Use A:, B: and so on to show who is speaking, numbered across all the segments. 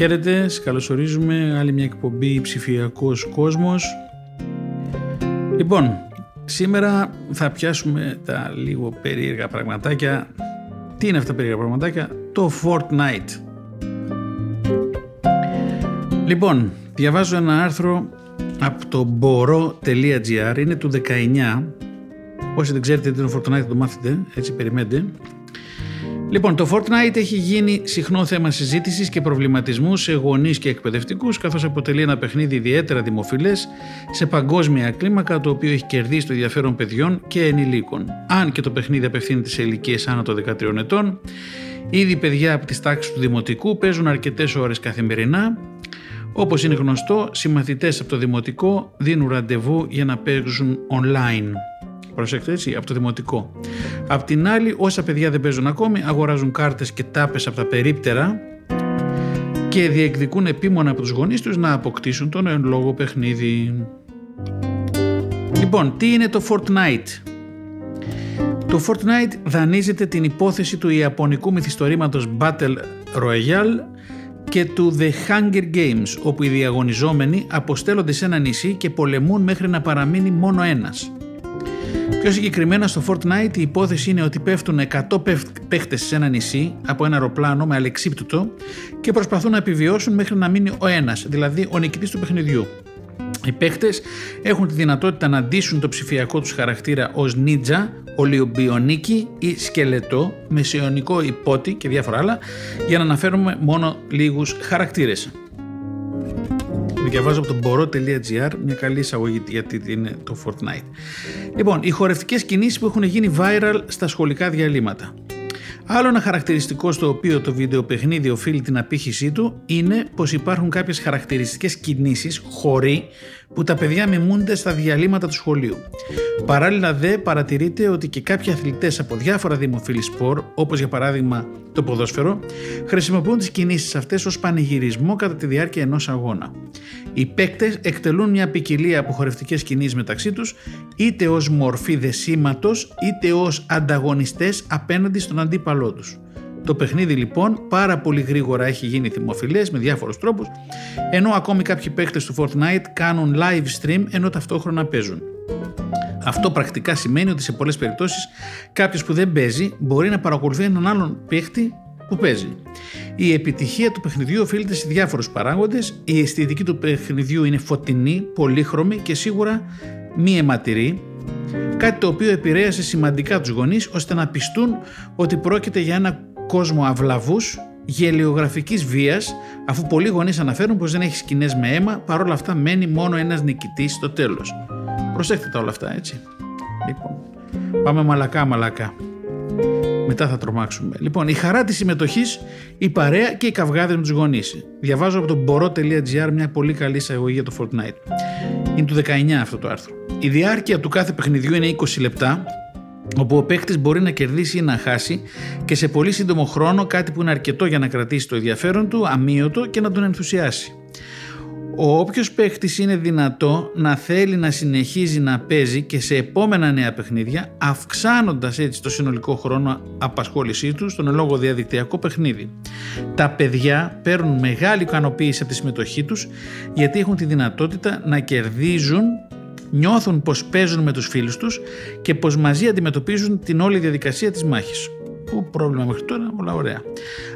A: Χαίρετε, σας καλωσορίζουμε άλλη μια εκπομπή ψηφιακός κόσμος. Λοιπόν, σήμερα θα πιάσουμε τα λίγο περίεργα πραγματάκια. Τι είναι αυτά τα περίεργα πραγματάκια; Το Fortnite. Λοιπόν, διαβάζω ένα άρθρο από το boro.gr, είναι του 19. Όσοι δεν ξέρετε τι είναι το Fortnite το μάθετε, έτσι περιμένετε. Λοιπόν, το Fortnite έχει γίνει συχνό θέμα συζήτησης και προβληματισμούς σε γονείς και εκπαιδευτικούς, καθώς αποτελεί ένα παιχνίδι ιδιαίτερα δημοφιλές σε παγκόσμια κλίμακα, το οποίο έχει κερδίσει το ενδιαφέρον παιδιών και ενηλίκων. Αν και το παιχνίδι απευθύνεται σε ηλικίες άνω των 13 ετών, ήδη παιδιά από τις τάξεις του δημοτικού παίζουν αρκετές ώρες καθημερινά, όπως είναι γνωστό, συμμαθητές από το δημοτικό δίνουν ραντεβού για να παίζουν online. Προσέξτε έτσι, από το δημοτικό. Απ' την άλλη, όσα παιδιά δεν παίζουν ακόμη, αγοράζουν κάρτες και τάπες από τα περίπτερα και διεκδικούν επίμονα από τους γονείς τους να αποκτήσουν τον εν λόγω παιχνίδι. Λοιπόν, τι είναι το Fortnite? Το Fortnite δανείζεται την υπόθεση του ιαπωνικού μυθιστορήματος Battle Royale και του The Hunger Games, όπου οι διαγωνιζόμενοι αποστέλλονται σε ένα νησί και πολεμούν μέχρι να παραμείνει μόνο ένας. Πιο συγκεκριμένα στο Fortnite η υπόθεση είναι ότι πέφτουν 100 παίχτες σε ένα νησί από ένα αεροπλάνο με αλεξίπτωτο και προσπαθούν να επιβιώσουν μέχρι να μείνει ο ένας, δηλαδή ο νικητής του παιχνιδιού. Οι παίχτες έχουν τη δυνατότητα να αντίσουν το ψηφιακό τους χαρακτήρα ως νίτζα, ολιομπιονίκη ή σκελετό, μεσαιωνικό υπότι και διάφορα άλλα, για να αναφέρουμε μόνο λίγους χαρακτήρες. Διαβάζω από το μπορώ.gr μια καλή εισαγωγή γιατί είναι το Fortnite. Λοιπόν, οι χορευτικές κινήσεις που έχουν γίνει viral στα σχολικά διαλύματα. Άλλο ένα χαρακτηριστικό στο οποίο το βίντεο παιχνίδι οφείλει την απήχησή του είναι πως υπάρχουν κάποιες χαρακτηριστικές κινήσεις, χωρί, που τα παιδιά μιμούνται στα διαλύματα του σχολείου. Παράλληλα δε παρατηρείται ότι και κάποιοι αθλητές από διάφορα δημοφιλή σπορ, όπως για παράδειγμα το ποδόσφαιρο, χρησιμοποιούν τις κινήσεις αυτές ως πανηγυρισμό κατά τη διάρκεια ενός αγώνα. Οι παίκτες εκτελούν μια ποικιλία από χορευτικές κινήσεις μεταξύ τους, είτε ως μορφή δεσίματος, είτε ως ανταγωνιστές απέναντι στον αντίπαλό τους. Το παιχνίδι λοιπόν πάρα πολύ γρήγορα έχει γίνει θυμοφιλές με διάφορους τρόπους, ενώ ακόμη κάποιοι παίκτες του Fortnite κάνουν live stream ενώ ταυτόχρονα παίζουν. Αυτό πρακτικά σημαίνει ότι σε πολλές περιπτώσεις κάποιος που δεν παίζει μπορεί να παρακολουθεί έναν άλλον παίκτη που παίζει. Η επιτυχία του παιχνιδιού οφείλεται σε διάφορους παράγοντες. Η αισθητική του παιχνιδιού είναι φωτεινή, πολύχρωμη και σίγουρα μη αιματηρή, κάτι το οποίο επηρέασε σημαντικά τους γονείς ώστε να πιστούν ότι πρόκειται για ένα κόσμο αυλαβούς γελιογραφικής βίας αφού πολλοί γονείς αναφέρουν πως δεν έχει σκηνές με αίμα παρόλα αυτά μένει μόνο ένας νικητής στο τέλος. Προσέχτε τα όλα αυτά έτσι. Λοιπόν, πάμε μαλακά μαλακά. Μετά θα τρομάξουμε. Λοιπόν, η χαρά της συμμετοχής, η παρέα και οι καυγάδες με τους γονείς. Διαβάζω από το μπορώ.gr μια πολύ καλή εισαγωγή για το Fortnite. Είναι του 19 αυτό το άρθρο. Η διάρκεια του κάθε παιχνιδιού είναι 20 λεπτά όπου ο παίκτης μπορεί να κερδίσει ή να χάσει και σε πολύ σύντομο χρόνο κάτι που είναι αρκετό για να κρατήσει το ενδιαφέρον του, αμύωτο και να τον ενθουσιάσει. Ο όποιος παίκτης είναι δυνατό να θέλει να συνεχίζει να παίζει και σε επόμενα νέα παιχνίδια αυξάνοντας έτσι το συνολικό χρόνο απασχόλησή του στον ελόγω διαδικτυακό παιχνίδι. Τα παιδιά παίρνουν μεγάλη ικανοποίηση από τη συμμετοχή τους γιατί έχουν τη δυνατότητα να κερδίζουν νιώθουν πως παίζουν με τους φίλους τους και πως μαζί αντιμετωπίζουν την όλη διαδικασία της μάχης. Πού πρόβλημα μέχρι τώρα, όλα ωραία.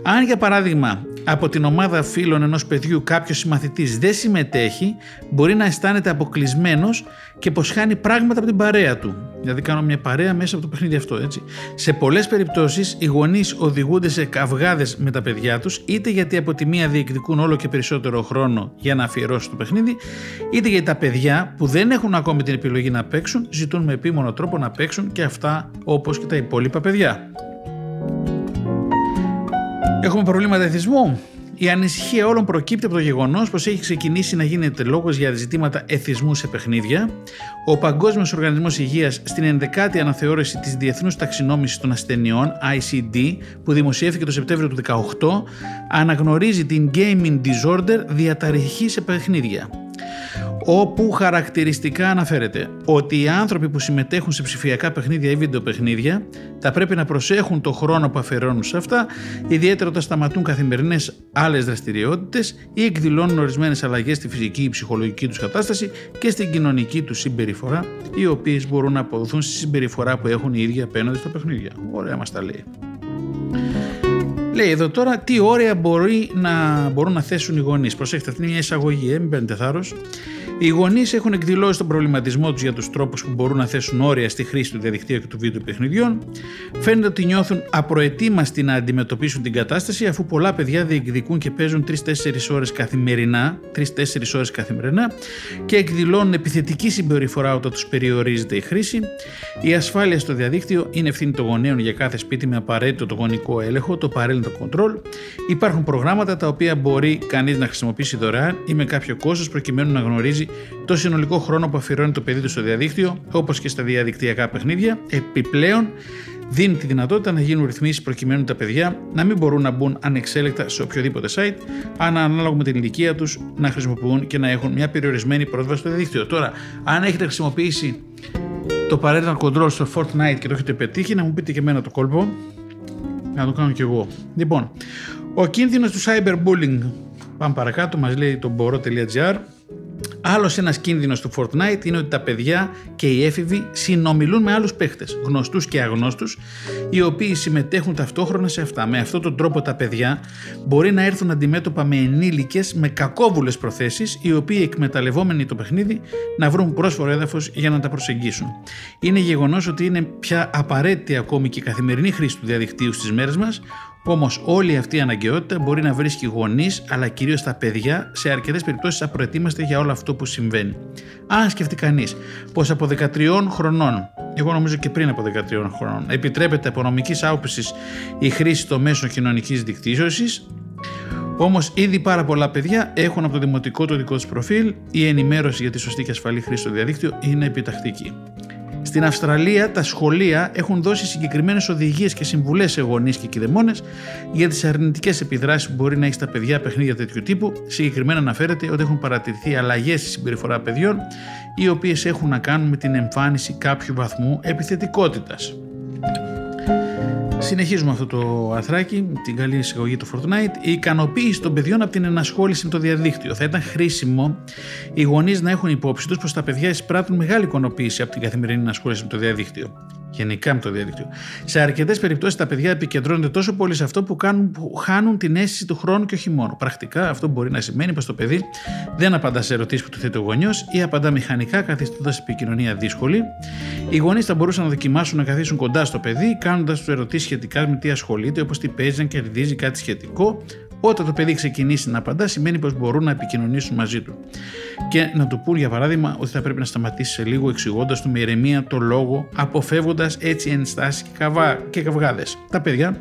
A: Αν για παράδειγμα από την ομάδα φίλων ενός παιδιού κάποιος συμμαθητής δεν συμμετέχει, μπορεί να αισθάνεται αποκλεισμένος και πως χάνει πράγματα από την παρέα του. Δηλαδή κάνω μια παρέα μέσα από το παιχνίδι αυτό, έτσι. Σε πολλές περιπτώσεις οι γονείς οδηγούνται σε καυγάδες με τα παιδιά τους, είτε γιατί από τη μία διεκδικούν όλο και περισσότερο χρόνο για να αφιερώσουν το παιχνίδι, είτε γιατί τα παιδιά που δεν έχουν ακόμη την επιλογή να παίξουν, ζητούν με επίμονο τρόπο να παίξουν και αυτά όπως και τα υπόλοιπα παιδιά. Έχουμε προβλήματα εθισμού. Η ανησυχία όλων προκύπτει από το γεγονός πως έχει ξεκινήσει να γίνεται λόγος για ζητήματα εθισμού σε παιχνίδια. Ο Παγκόσμιος Οργανισμός Υγείας στην 11η αναθεώρηση της Διεθνούς Ταξινόμησης των Ασθενειών, ICD, που δημοσιεύθηκε το Σεπτέμβριο του 2018, αναγνωρίζει την gaming disorder διαταραχή σε παιχνίδια όπου χαρακτηριστικά αναφέρεται ότι οι άνθρωποι που συμμετέχουν σε ψηφιακά παιχνίδια ή βιντεοπαιχνίδια θα πρέπει να προσέχουν το χρόνο που αφαιρώνουν σε αυτά, ιδιαίτερα όταν σταματούν καθημερινές άλλες δραστηριότητες ή εκδηλώνουν ορισμένες αλλαγές στη φυσική ή ψυχολογική τους κατάσταση και στην κοινωνική τους συμπεριφορά, οι οποίες μπορούν να αποδοθούν στη συμπεριφορά που έχουν οι ίδιοι απέναντι στα παιχνίδια. Ωραία μας τα λέει. Λέει εδώ τώρα τι όρια μπορεί να, μπορούν να θέσουν οι γονείς. Προσέξτε, αυτή είναι μια εισαγωγή, ε, μην παίρνετε θάρρος. Οι γονείς έχουν εκδηλώσει τον προβληματισμό τους για τους τρόπους που μπορούν να θέσουν όρια στη χρήση του διαδικτύου και του βίντεο παιχνιδιών. Φαίνεται ότι νιώθουν απροετοίμαστοι να αντιμετωπίσουν την κατάσταση αφού πολλά παιδιά διεκδικούν και παίζουν 3-4 ώρες καθημερινά, 3-4 ώρες καθημερινά και εκδηλώνουν επιθετική συμπεριφορά όταν τους περιορίζεται η χρήση. Η ασφάλεια στο διαδίκτυο είναι ευθύνη των γονέων για κάθε σπίτι με απαραίτητο το γονικό έλεγχο, το παρέλυντο control. Υπάρχουν προγράμματα τα οποία μπορεί κανείς να χρησιμοποιήσει δωρεάν ή με κάποιο κόστος προκειμένου να γνωρίζει το συνολικό χρόνο που αφιερώνει το παιδί του στο διαδίκτυο, όπως και στα διαδικτυακά παιχνίδια. Επιπλέον, δίνει τη δυνατότητα να γίνουν ρυθμίσεις προκειμένου τα παιδιά να μην μπορούν να μπουν ανεξέλεκτα σε οποιοδήποτε site, αν ανάλογα με την ηλικία τους να χρησιμοποιούν και να έχουν μια περιορισμένη πρόσβαση στο διαδίκτυο. Τώρα, αν έχετε χρησιμοποιήσει το parental control στο Fortnite και το έχετε πετύχει, να μου πείτε και εμένα το κόλπο. Να το κάνω κι εγώ. Λοιπόν, ο κίνδυνος του cyberbullying. Πάμε παρακάτω, μας λέει το μπορώ.gr Άλλος ένας κίνδυνος του Fortnite είναι ότι τα παιδιά και οι έφηβοι συνομιλούν με άλλους παίχτες, γνωστούς και αγνώστους, οι οποίοι συμμετέχουν ταυτόχρονα σε αυτά. Με αυτόν τον τρόπο τα παιδιά μπορεί να έρθουν αντιμέτωπα με ενήλικες με κακόβουλες προθέσεις, οι οποίοι εκμεταλλευόμενοι το παιχνίδι να βρουν πρόσφορο έδαφος για να τα προσεγγίσουν. Είναι γεγονός ότι είναι πια απαραίτητη ακόμη και η καθημερινή χρήση του διαδικτύου στις μέρες μας, Όμως, όλη αυτή η αναγκαιότητα μπορεί να βρίσκει γονείς, αλλά κυρίως τα παιδιά, σε αρκετές περιπτώσεις απροετοίμαστε για όλο αυτό που συμβαίνει. Αν σκεφτεί κανείς πως από 13 χρονών, εγώ νομίζω και πριν από 13 χρονών, επιτρέπεται από νομικής άποψης η χρήση των μέσων κοινωνικής δικτύωσης, Όμως, ήδη πάρα πολλά παιδιά έχουν από το δημοτικό το δικό τους προφίλ, η ενημέρωση για τη σωστή και ασφαλή χρήση στο διαδίκτυο είναι επιτακτική. Στην Αυστραλία τα σχολεία έχουν δώσει συγκεκριμένες οδηγίες και συμβουλές σε γονείς και κηδεμόνε για τις αρνητικές επιδράσεις που μπορεί να έχεις στα παιδιά παιχνίδια τέτοιου τύπου. Συγκεκριμένα αναφέρεται ότι έχουν παρατηρηθεί αλλαγές στη συμπεριφορά παιδιών, οι οποίες έχουν να κάνουν με την εμφάνιση κάποιου βαθμού επιθετικότητας. Συνεχίζουμε αυτό το αθράκι, την καλή εισαγωγή του Fortnite. Η ικανοποίηση των παιδιών από την ενασχόληση με το διαδίκτυο. Θα ήταν χρήσιμο οι γονείς να έχουν υπόψη τους πως τα παιδιά εισπράττουν μεγάλη ικανοποίηση από την καθημερινή ενασχόληση με το διαδίκτυο γενικά με το διαδίκτυο. Σε αρκετές περιπτώσεις τα παιδιά επικεντρώνονται τόσο πολύ σε αυτό που, κάνουν, που χάνουν την αίσθηση του χρόνου και όχι μόνο. Πρακτικά αυτό μπορεί να σημαίνει πως το παιδί δεν απαντά σε ερωτήσεις που του θέτει ο γονιός ή απαντά μηχανικά καθιστώντας επικοινωνία δύσκολη. Οι γονείς θα μπορούσαν να δοκιμάσουν να καθίσουν κοντά στο παιδί, κάνοντας του ερωτήσεις σχετικά με τι ασχολείται, όπως τι παίζει, αν κερδίζει κάτι σχετικό, όταν το παιδί ξεκινήσει να απαντά, σημαίνει πως μπορούν να επικοινωνήσουν μαζί του. Και να του πούν, για παράδειγμα, ότι θα πρέπει να σταματήσει σε λίγο εξηγώντας του με ηρεμία το λόγο, αποφεύγοντας έτσι ενστάσεις και, καβά, και καυγάδες. Τα παιδιά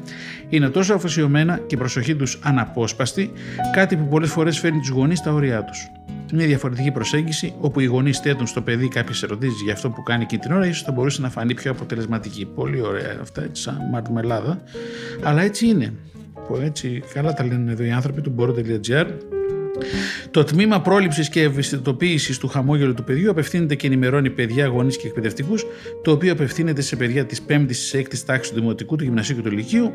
A: είναι τόσο αφοσιωμένα και η προσοχή τους αναπόσπαστη, κάτι που πολλές φορές φέρνει τους γονείς στα όρια τους. Μια διαφορετική προσέγγιση, όπου οι γονείς θέτουν στο παιδί κάποιες ερωτήσεις για αυτό που κάνει εκείνη την ώρα, ίσως θα μπορούσε να φανεί πιο αποτελεσματική. Πολύ ωραία αυτά, έτσι σαν μαρτμελάδα. Αλλά έτσι είναι που έτσι καλά τα λένε εδώ οι άνθρωποι του Μπόρο.gr το τμήμα πρόληψης και ευαισθητοποίησης του χαμόγελου του παιδιού απευθύνεται και ενημερώνει παιδιά, γονείς και εκπαιδευτικούς, το οποίο απευθύνεται σε παιδιά της 5η της 6η τάξης του Δημοτικού, του Γυμνασίου και του Λυκείου.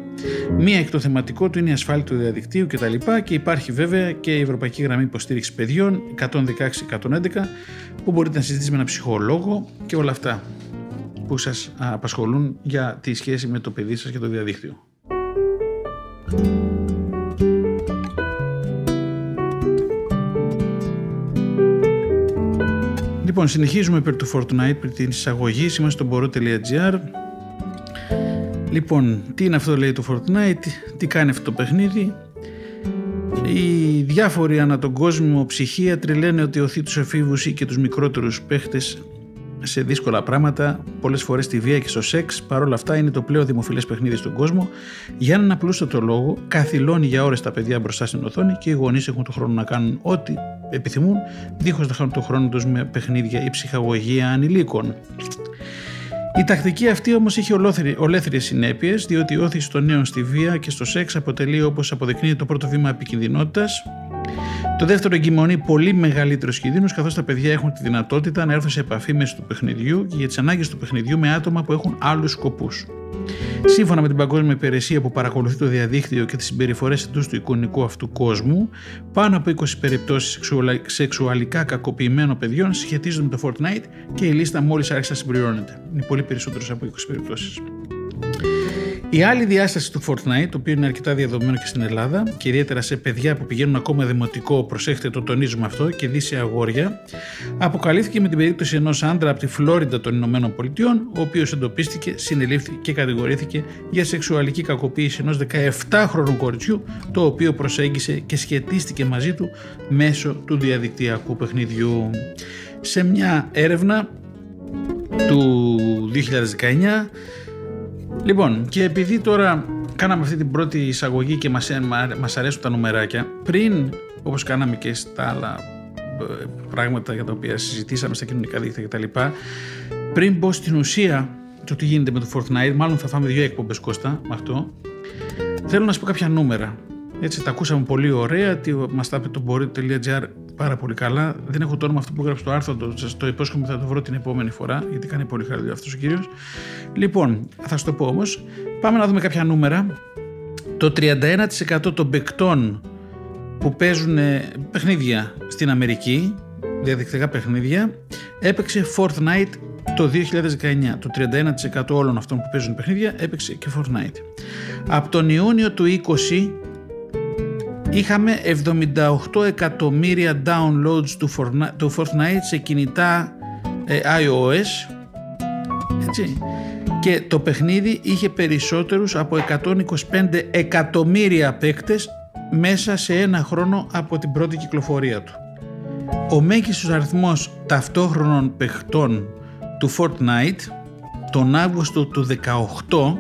A: Μία εκ το θεματικό του είναι η ασφάλεια του διαδικτύου κτλ. Και υπάρχει βέβαια και η Ευρωπαϊκή Γραμμή Υποστήριξης Παιδιών 116-111, που μπορείτε να συζητήσετε με έναν ψυχολόγο και όλα αυτά που σας απασχολούν για τη σχέση με το παιδί σας και το διαδίκτυο. Λοιπόν, συνεχίζουμε περί του Fortnite, περί την εισαγωγή, είμαστε στο μπορώ.gr Λοιπόν, τι είναι αυτό λέει το Fortnite, τι κάνει αυτό το παιχνίδι. Οι διάφοροι ανά τον κόσμο ψυχίατροι λένε ότι οθεί τους εφήβους ή και τους μικρότερους παίχτες σε δύσκολα πράγματα, πολλές φορές στη βία και στο σεξ, παρόλα αυτά είναι το πλέον δημοφιλές παιχνίδι στον κόσμο. Για έναν απλούστατο λόγο, καθυλώνει για ώρες τα παιδιά μπροστά στην οθόνη και οι γονείς έχουν το χρόνο να κάνουν ό,τι επιθυμούν, δίχως να χάνουν το χρόνο τους με παιχνίδια ή ψυχαγωγία ανηλίκων. Η τακτική αυτή όμως έχει ολέθριες συνέπειες, διότι η όθηση των νέων στη βία και στο σεξ αποτελεί όπως αποδεικνύει το πρώτο βήμα επικινδυνότητας το δεύτερο εγκυμονεί πολύ μεγαλύτερο κινδύνου, καθώς τα παιδιά έχουν τη δυνατότητα να έρθουν σε επαφή μέσω του παιχνιδιού και για τις ανάγκες του παιχνιδιού με άτομα που έχουν άλλους σκοπούς. Σύμφωνα με την Παγκόσμια Υπηρεσία που παρακολουθεί το διαδίκτυο και τις συμπεριφορές εντός του εικονικού αυτού κόσμου, πάνω από 20 περιπτώσεις σεξουαλικά κακοποιημένων παιδιών σχετίζονται με το Fortnite και η λίστα μόλις άρχισε να συμπληρώνεται. Είναι πολύ περισσότερε από 20 περιπτώσεις. Η άλλη διάσταση του Fortnite, το οποίο είναι αρκετά διαδομένο και στην Ελλάδα και ιδιαίτερα σε παιδιά που πηγαίνουν ακόμα δημοτικό, προσέχετε το τονίζουμε αυτό, και δει σε αγόρια, αποκαλύφθηκε με την περίπτωση ενός άντρα από τη Φλόριντα των Ηνωμένων Πολιτειών, ο οποίος εντοπίστηκε, συνελήφθηκε και κατηγορήθηκε για σεξουαλική κακοποίηση ενός 17χρονου κοριτσιού, το οποίο προσέγγισε και σχετίστηκε μαζί του μέσω του διαδικτυακού παιχνιδιού. Σε μια έρευνα του 2019 Λοιπόν, και επειδή τώρα κάναμε αυτή την πρώτη εισαγωγή και μας, μας αρέσουν τα νομεράκια, πριν, όπως κάναμε και στα άλλα ε, πράγματα για τα οποία συζητήσαμε στα κοινωνικά δίκτυα κτλ. Πριν μπω στην ουσία το τι γίνεται με το Fortnite, μάλλον θα φάμε δύο εκπομπές Κώστα με αυτό, θέλω να σου πω κάποια νούμερα. Έτσι, τα ακούσαμε πολύ ωραία, τι μας τα είπε το μπορεί.gr πάρα πολύ καλά. Δεν έχω το όνομα αυτό που έγραψε το άρθρο, το, το υπόσχομαι θα το βρω την επόμενη φορά, γιατί κάνει πολύ καλή δουλειά αυτός ο κύριος. Λοιπόν, θα σου το πω όμως. Πάμε να δούμε κάποια νούμερα. Το 31% των παικτών που παίζουν παιχνίδια στην Αμερική, διαδικτυακά παιχνίδια, έπαιξε Fortnite το 2019. Το 31% όλων αυτών που παίζουν παιχνίδια έπαιξε και Fortnite. Από τον Ιούνιο του 20 είχαμε 78 εκατομμύρια downloads του Fortnite σε κινητά ε, iOS έτσι. και το παιχνίδι είχε περισσότερους από 125 εκατομμύρια παίκτες μέσα σε ένα χρόνο από την πρώτη κυκλοφορία του. Ο μέγιστος αριθμός ταυτόχρονων παιχτών του Fortnite τον Αύγουστο του 18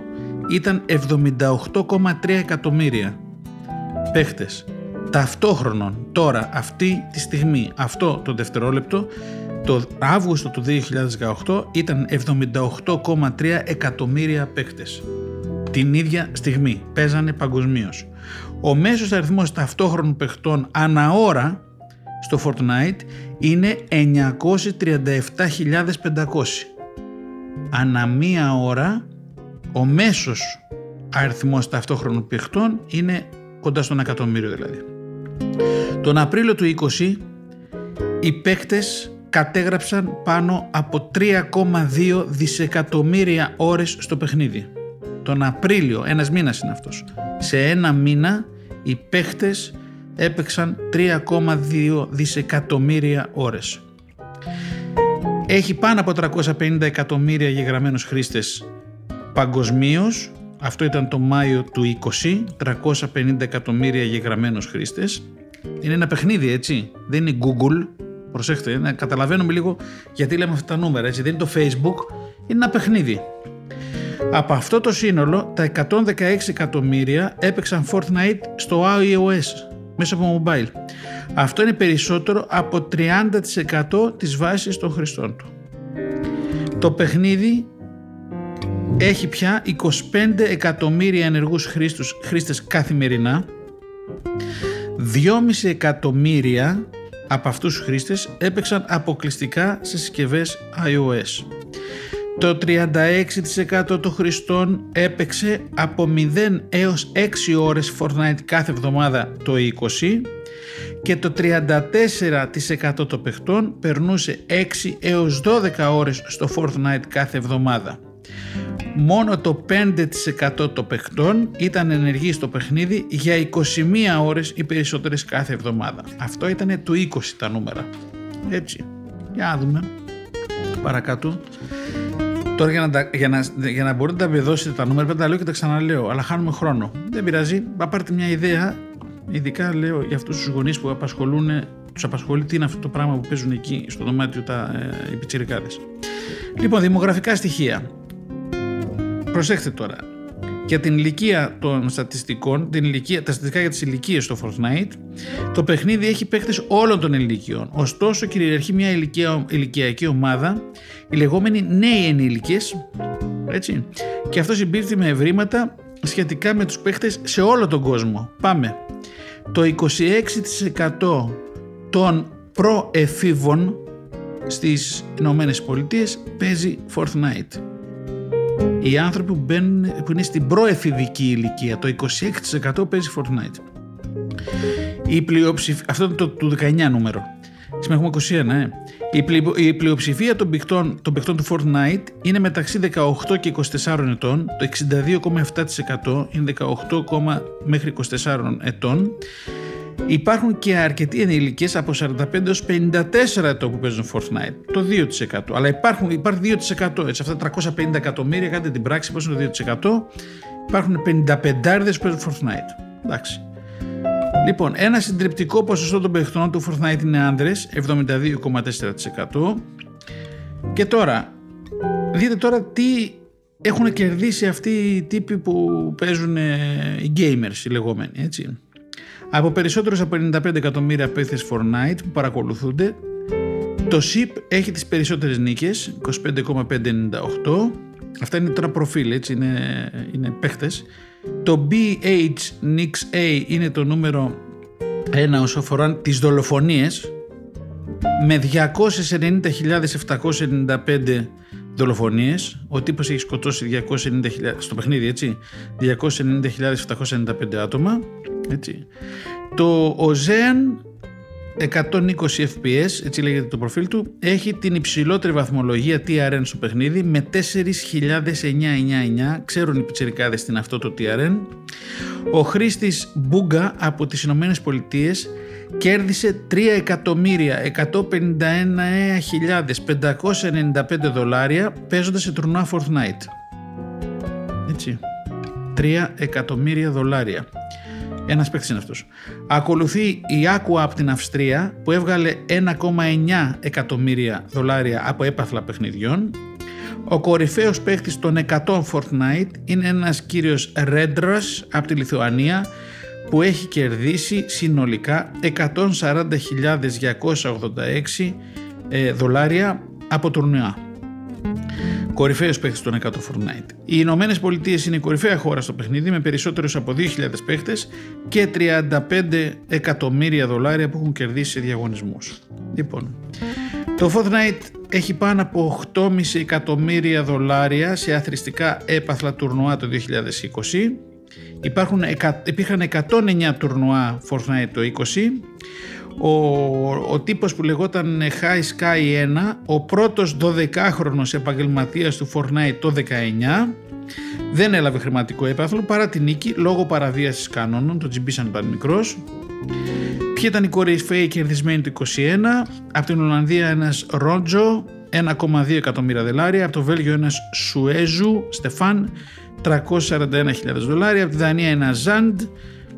A: ήταν 78,3 εκατομμύρια παίχτες. Ταυτόχρονων τώρα αυτή τη στιγμή αυτό το δευτερόλεπτο το Αύγουστο του 2018 ήταν 78,3 εκατομμύρια παίχτες. Την ίδια στιγμή παίζανε παγκοσμίως. Ο μέσος αριθμός ταυτόχρονων παιχτών ανά ώρα στο Fortnite είναι 937.500 ανά μία ώρα ο μέσος αριθμός ταυτόχρονων παιχτών είναι κοντά στον εκατομμύριο δηλαδή. Τον Απρίλιο του 20 οι παίκτες κατέγραψαν πάνω από 3,2 δισεκατομμύρια ώρες στο παιχνίδι. Τον Απρίλιο, ένας μήνας είναι αυτός. Σε ένα μήνα οι παίχτες έπαιξαν 3,2 δισεκατομμύρια ώρες. Έχει πάνω από 350 εκατομμύρια γεγραμμένους χρήστες παγκοσμίως αυτό ήταν το Μάιο του 20, 350 εκατομμύρια γεγραμμένους χρήστες. Είναι ένα παιχνίδι έτσι, δεν είναι Google. Προσέξτε, να καταλαβαίνουμε λίγο γιατί λέμε αυτά τα νούμερα, έτσι. Δεν είναι το Facebook, είναι ένα παιχνίδι. Από αυτό το σύνολο, τα 116 εκατομμύρια έπαιξαν Fortnite στο iOS, μέσα από mobile. Αυτό είναι περισσότερο από 30% της βάσης των χρηστών του. Το παιχνίδι έχει πια 25 εκατομμύρια ενεργούς χρήστους, χρήστες καθημερινά 2,5 εκατομμύρια από αυτούς τους χρήστες έπαιξαν αποκλειστικά σε συσκευές iOS. Το 36% των χρηστών έπαιξε από 0 έως 6 ώρες Fortnite κάθε εβδομάδα το 20 και το 34% των παιχτών περνούσε 6 έως 12 ώρες στο Fortnite κάθε εβδομάδα μόνο το 5% των παιχτών ήταν ενεργοί στο παιχνίδι για 21 ώρες ή περισσότερες κάθε εβδομάδα. Αυτό ήταν του 20 τα νούμερα. Έτσι. Για να δούμε. Παρακάτω. Τώρα για να, για, να, για να μπορείτε να τα τα νούμερα πρέπει να τα λέω και τα ξαναλέω, αλλά χάνουμε χρόνο. Δεν πειράζει, θα πάρετε μια ιδέα, ειδικά λέω για αυτούς τους γονείς που απασχολούν, τους απασχολεί τι είναι αυτό το πράγμα που παίζουν εκεί στο δωμάτιο τα, ε, οι πιτσιρικάδες. Λοιπόν, δημογραφικά στοιχεία. Προσέξτε τώρα. Για την ηλικία των στατιστικών, την ηλικία, τα στατιστικά για τις ηλικίες στο Fortnite, το παιχνίδι έχει παίκτες όλων των ηλικιών. Ωστόσο, κυριαρχεί μια ηλικία, ηλικιακή ομάδα, οι λεγόμενοι νέοι ενήλικες, έτσι, και αυτό συμπίπτει με ευρήματα σχετικά με τους παίκτες σε όλο τον κόσμο. Πάμε. Το 26% των προεφήβων στις Ηνωμένες Πολιτείες παίζει Fortnite. Οι άνθρωποι που, μπαίνουν, που είναι στην προεφηβική ηλικία, το 26% παίζει Fortnite. Η πλειοψηφία, αυτό είναι το του 19 νούμερο. Σήμερα έχουμε 21, ε. Η, πλειοψηφία των παιχτών, των παιχτών του Fortnite είναι μεταξύ 18 και 24 ετών, το 62,7% είναι 18, μέχρι 24 ετών. Υπάρχουν και αρκετοί ενήλικες από 45 έως 54 ετών που παίζουν Fortnite, το 2%. Αλλά υπάρχουν, υπάρχει 2%, έτσι, αυτά τα 350 εκατομμύρια, κάντε την πράξη, πώς είναι το 2%. Υπάρχουν 55 που παίζουν Fortnite. Εντάξει. Λοιπόν, ένα συντριπτικό ποσοστό των παιχτών του Fortnite είναι άνδρες, 72,4%. Και τώρα, δείτε τώρα τι έχουν κερδίσει αυτοί οι τύποι που παίζουν ε, οι gamers, οι λεγόμενοι, έτσι. Από περισσότερους από 95 εκατομμύρια παίχτες Fortnite που παρακολουθούνται, το SIP έχει τις περισσότερες νίκες, 25,598. Αυτά είναι τώρα προφίλ, έτσι, είναι, είναι παίχτες. Το BH Nix A είναι το νούμερο ένα όσο αφορά τις δολοφονίες με 290.795 δολοφονίες. Ο τύπος έχει σκοτώσει 290.000 στο παιχνίδι, έτσι. 290.795 άτομα. Έτσι. Το Ozean 120 fps, έτσι λέγεται το προφίλ του, έχει την υψηλότερη βαθμολογία TRN στο παιχνίδι με 4.999, ξέρουν οι πιτσερικάδες την αυτό το TRN. Ο χρήστης Μπούγκα από τις Ηνωμένες Πολιτείες κέρδισε 3.151.595 δολάρια παίζοντας σε τουρνουά Fortnite. Έτσι. 3 εκατομμύρια δολάρια. Ένας παίκτης είναι αυτός. Ακολουθεί η Aqua από την Αυστρία που έβγαλε 1,9 εκατομμύρια δολάρια από έπαθλα παιχνιδιών. Ο κορυφαίος παίκτης των 100 Fortnite είναι ένας κύριος Redras από τη Λιθουανία που έχει κερδίσει συνολικά 140.286 ε, δολάρια από τουρνουά. Κορυφαίο παίχτη των 100 Fortnite. Οι Ηνωμένες Πολιτείες είναι η κορυφαία χώρα στο παιχνίδι με περισσότερους από 2.000 παίχτες και 35 εκατομμύρια δολάρια που έχουν κερδίσει σε διαγωνισμούς. Λοιπόν, το Fortnite έχει πάνω από 8,5 εκατομμύρια δολάρια σε αθρηστικά έπαθλα τουρνουά το 2020. Υπάρχουν, υπήρχαν 109 τουρνουά Fortnite το 20 ο, ο τύπος που λεγόταν High Sky 1, ο πρώτος 12χρονος επαγγελματίας του Fortnite το 19, δεν έλαβε χρηματικό έπαθλο παρά την νίκη λόγω παραβίασης κανόνων, το GB σαν μικρός. Ποιοι ήταν οι κορυφαίοι κερδισμένοι του 21, από την Ολλανδία ένας Ρότζο, 1,2 εκατομμύρια δολάρια, από το Βέλγιο ένας Σουέζου, Στεφάν, 341.000 δολάρια, από τη Δανία ένας Ζαντ,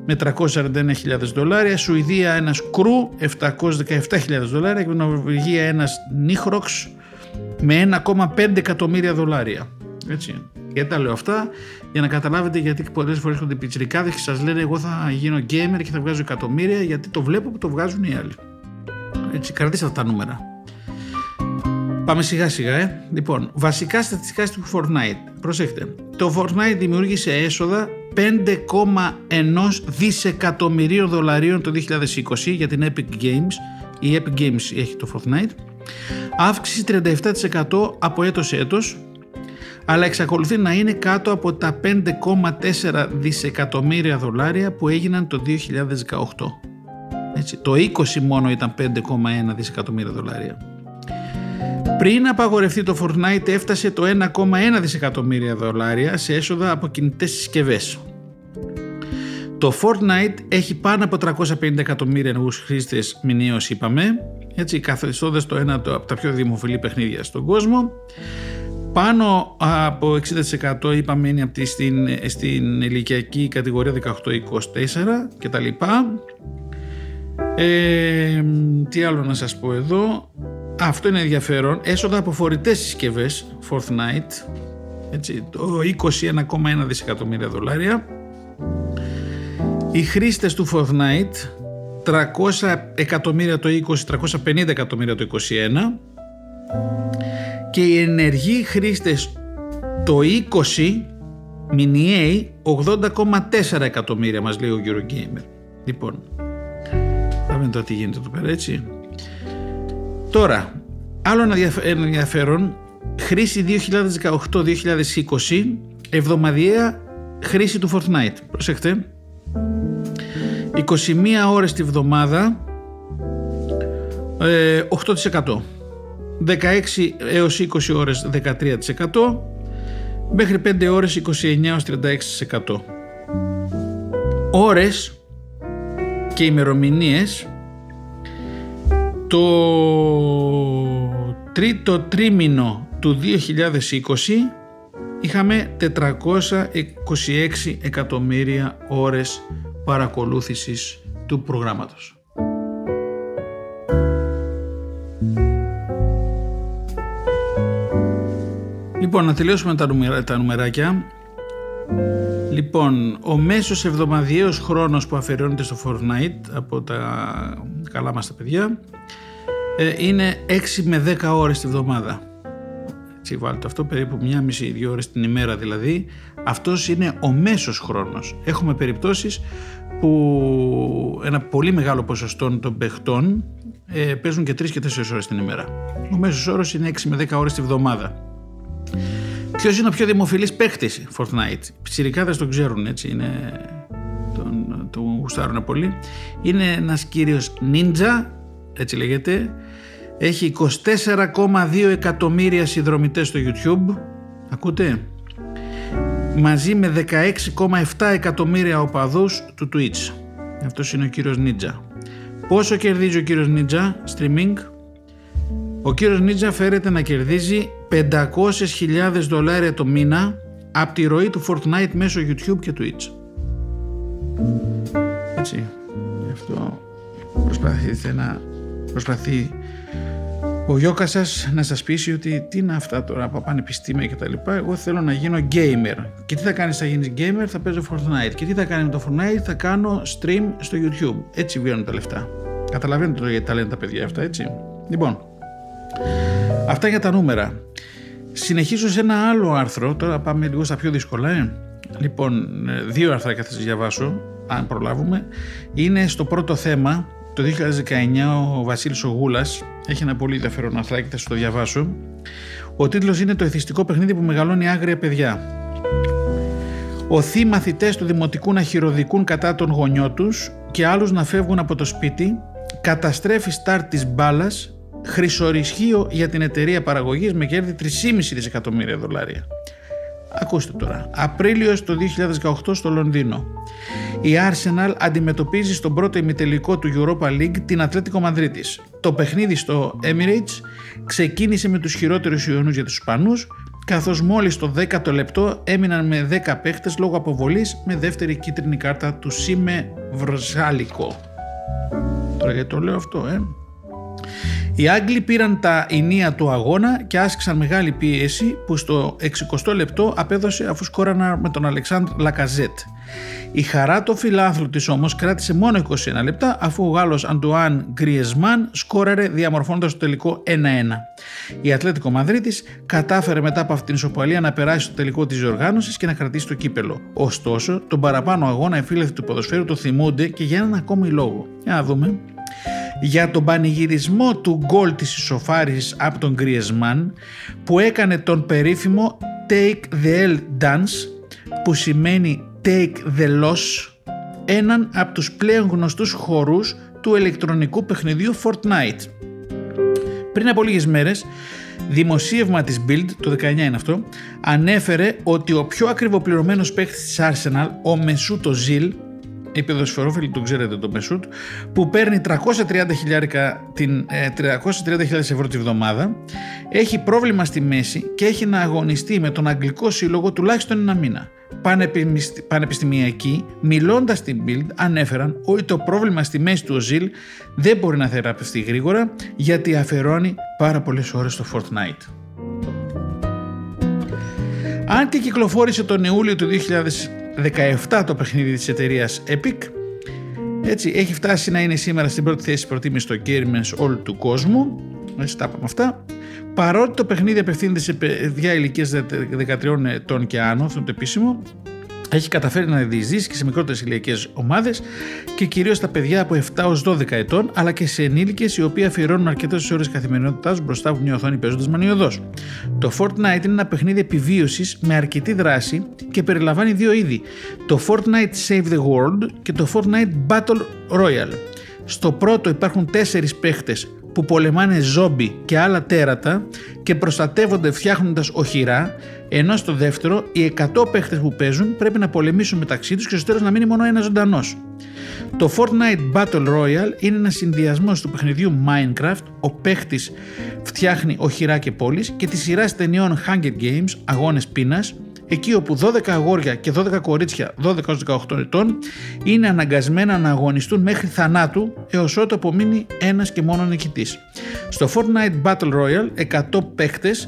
A: με 341.000 δολάρια, Σουηδία ένας Κρού 717.000 δολάρια και Νορβηγία ένας Νίχροξ με 1,5 εκατομμύρια δολάρια. Έτσι. Γιατί τα λέω αυτά για να καταλάβετε γιατί πολλές φορές έρχονται πιτσιρικάδες και σας λένε Εγώ θα γίνω gamer και θα βγάζω εκατομμύρια γιατί το βλέπω που το βγάζουν οι άλλοι. Έτσι, κρατήστε αυτά τα νούμερα. Πάμε σιγά σιγά, ε. Λοιπόν, βασικά στατιστικά του Fortnite. Προσέχτε. Το Fortnite δημιούργησε έσοδα 5,1 δισεκατομμυρίων δολαρίων το 2020 για την Epic Games. Η Epic Games έχει το Fortnite. Αύξηση 37% από έτος σε έτος αλλά εξακολουθεί να είναι κάτω από τα 5,4 δισεκατομμύρια δολάρια που έγιναν το 2018. Έτσι, το 20 μόνο ήταν 5,1 δισεκατομμύρια δολάρια. Πριν απαγορευτεί το Fortnite έφτασε το 1,1 δισεκατομμύρια δολάρια σε έσοδα από κινητές συσκευές. Το Fortnite έχει πάνω από 350 εκατομμύρια ενεργούς χρήστες μηνύως είπαμε, έτσι καθιστώντας το ένα από τα πιο δημοφιλή παιχνίδια στον κόσμο. Πάνω από 60% είπαμε είναι από τη, στην, στην ηλικιακή κατηγορία 18-24 κτλ. Ε, τι άλλο να σας πω εδώ αυτό είναι ενδιαφέρον, έσοδα από φορητές συσκευές Fortnite, έτσι, το 21,1 δισεκατομμύρια δολάρια. Οι χρήστες του Fortnite 300 εκατομμύρια το 20, 350 εκατομμύρια το 21 και οι ενεργοί χρήστες το 20 μηνιαίοι 80,4 εκατομμύρια μας λέει ο Eurogamer. Λοιπόν, θα δούμε τώρα τι γίνεται εδώ πέρα έτσι. Τώρα, άλλο ένα ενδιαφέρον, χρήση 2018-2020, εβδομαδιαία χρήση του Fortnite. Προσέχτε. 21 ώρες τη βδομάδα, 8%. 16 έως 20 ώρες 13%. Μέχρι 5 ώρες 29 έως 36%. Ώρες και ημερομηνίες το τρίτο τρίμηνο του 2020 είχαμε 426 εκατομμύρια ώρες παρακολούθησης του προγράμματος. Λοιπόν, να τελειώσουμε τα, νουμερα, τα νουμεράκια. Λοιπόν, ο μέσος εβδομαδιαίος χρόνος που αφαιρώνεται στο Fortnite από τα καλά μας τα παιδιά ε, είναι 6 με 10 ώρες τη βδομάδα. Έτσι βάλτε αυτό, περίπου μία μισή δύο ώρες την ημέρα δηλαδή. Αυτός είναι ο μέσος χρόνος. Έχουμε περιπτώσεις που ένα πολύ μεγάλο ποσοστό των παιχτών ε, παίζουν και 3 και 4 ώρες την ημέρα. Ο μέσος όρος είναι 6 με 10 ώρες τη βδομάδα. Ποιος είναι ο πιο δημοφιλής παίχτης Fortnite; Οι δεν τον ξέρουν έτσι. Είναι, τον, τον γουστάρουν πολύ. Είναι ένας κύριος Ninja, έτσι λέγεται. Έχει 24,2 εκατομμύρια συνδρομητές στο YouTube. Ακούτε; Μαζί με 16,7 εκατομμύρια οπαδούς του Twitch. Αυτός είναι ο κύριος Ninja. Πόσο κερδίζει ο κύριος Ninja streaming. Ο κύριος Ninja φέρεται να κερδίζει 500.000 δολάρια το μήνα από τη ροή του Fortnite μέσω YouTube και Twitch. Έτσι. Γι' αυτό προσπαθείτε να προσπαθεί ο Γιώκα σας να σας πείσει ότι τι είναι αυτά τώρα από πανεπιστήμια και τα λοιπά. Εγώ θέλω να γίνω gamer. Και τι θα κάνεις, θα γίνεις gamer, θα παίζω Fortnite. Και τι θα κάνει με το Fortnite, θα κάνω stream στο YouTube. Έτσι βγαίνουν τα λεφτά. Καταλαβαίνετε τώρα γιατί τα λένε τα παιδιά αυτά, έτσι. Λοιπόν, αυτά για τα νούμερα. Συνεχίζω σε ένα άλλο άρθρο, τώρα πάμε λίγο στα πιο δύσκολα. Ε. Λοιπόν, ε, δύο άρθρα θα σας διαβάσω, αν προλάβουμε. Είναι στο πρώτο θέμα, το 2019 ο Βασίλης Ογούλας έχει ένα πολύ ενδιαφέρον αρθράκι, θα σας το διαβάσω. Ο τίτλος είναι «Το εθιστικό παιχνίδι που μεγαλώνει άγρια παιδιά». Οθεί μαθητές του δημοτικού να χειροδικούν κατά τον γονιό τους και άλλους να φεύγουν από το σπίτι, καταστρέφει στάρ της μπάλας χρυσορισχείο για την εταιρεία παραγωγής με κέρδη 3,5 δισεκατομμύρια δολάρια. Ακούστε τώρα. Απρίλιος το 2018 στο Λονδίνο. Η Arsenal αντιμετωπίζει στον πρώτο ημιτελικό του Europa League την Ατλέτικο Μανδρίτης. Το παιχνίδι στο Emirates ξεκίνησε με τους χειρότερους ιονούς για τους Ισπανούς, καθώς μόλις το 10ο λεπτό έμειναν με 10 παίχτες λόγω αποβολής με δεύτερη κίτρινη κάρτα του Σίμε Βρζάλικο. Τώρα γιατί το λέω αυτό, ε; Οι Άγγλοι πήραν τα ενία του αγώνα και άσκησαν μεγάλη πίεση που στο 60 λεπτό απέδωσε αφού σκόραναν με τον Αλεξάνδρ Λακαζέτ. Η χαρά το φιλάθλου της όμως κράτησε μόνο 21 λεπτά αφού ο Γάλλος Αντουάν Γκριεσμάν σκόραρε διαμορφώνοντας το τελικό 1-1. Η Ατλέτικο Μαδρίτης κατάφερε μετά από αυτήν την ισοπαλία να περάσει στο τελικό της διοργάνωσης και να κρατήσει το κύπελο. Ωστόσο, τον παραπάνω αγώνα οι φίλοι του ποδοσφαίρου το θυμούνται και για έναν ακόμη λόγο. Για να δούμε για τον πανηγυρισμό του γκολ της ισοφάρισης από τον Griezmann που έκανε τον περίφημο Take the L Dance που σημαίνει Take the Loss έναν από τους πλέον γνωστούς χορούς του ηλεκτρονικού παιχνιδιού Fortnite. Πριν από λίγες μέρες, δημοσίευμα της Build, το 19 είναι αυτό, ανέφερε ότι ο πιο ακριβοπληρωμένος παίκτης της Arsenal, ο Μεσούτο Ζιλ, οι ποδοσφαιρόφιλοι τον ξέρετε τον Μεσούτ, που παίρνει 330.000 την, 330 ε, ευρώ τη βδομάδα, έχει πρόβλημα στη μέση και έχει να αγωνιστεί με τον Αγγλικό Σύλλογο τουλάχιστον ένα μήνα. πανεπιστημιακοί, μιλώντας στην Bild, ανέφεραν ότι το πρόβλημα στη μέση του Οζίλ δεν μπορεί να θεραπευτεί γρήγορα γιατί αφαιρώνει πάρα πολλές ώρες στο Fortnite. Αν και κυκλοφόρησε τον Ιούλιο του 2017 το παιχνίδι της εταιρείας Epic, έτσι έχει φτάσει να είναι σήμερα στην πρώτη θέση προτίμησης στο Games All του κόσμου, έτσι τα είπαμε αυτά, Παρότι το παιχνίδι απευθύνεται σε παιδιά ηλικίας 13 ετών και άνω, αυτό το επίσημο, έχει καταφέρει να διεισδύσει και σε μικρότερες ηλικίε ομάδες και κυρίως στα παιδιά από 7 έω 12 ετών, αλλά και σε ενήλικες οι οποίοι αφιερώνουν αρκετές ώρες καθημερινότητάς τους μπροστά από μια οθόνη παίζοντας μανιωδώς. Το Fortnite είναι ένα παιχνίδι επιβίωσης με αρκετή δράση και περιλαμβάνει δύο είδη: το Fortnite Save the World και το Fortnite Battle Royale. Στο πρώτο υπάρχουν τέσσερις παίχτες που πολεμάνε ζόμπι και άλλα τέρατα και προστατεύονται φτιάχνοντας οχυρά, ενώ στο δεύτερο οι 100 παίχτες που παίζουν πρέπει να πολεμήσουν μεταξύ τους και στο τέλος να μείνει μόνο ένας ζωντανός. Το Fortnite Battle Royale είναι ένας συνδυασμός του παιχνιδιού Minecraft, ο παίχτης φτιάχνει οχυρά και πόλεις και τη σειρά ταινιών Hunger Games, αγώνες πείνας, εκεί όπου 12 αγόρια και 12 κορίτσια 12-18 ετών είναι αναγκασμένα να αγωνιστούν μέχρι θανάτου έως ότου απομείνει ένας και μόνος νικητής. Στο Fortnite Battle Royale 100 παίχτες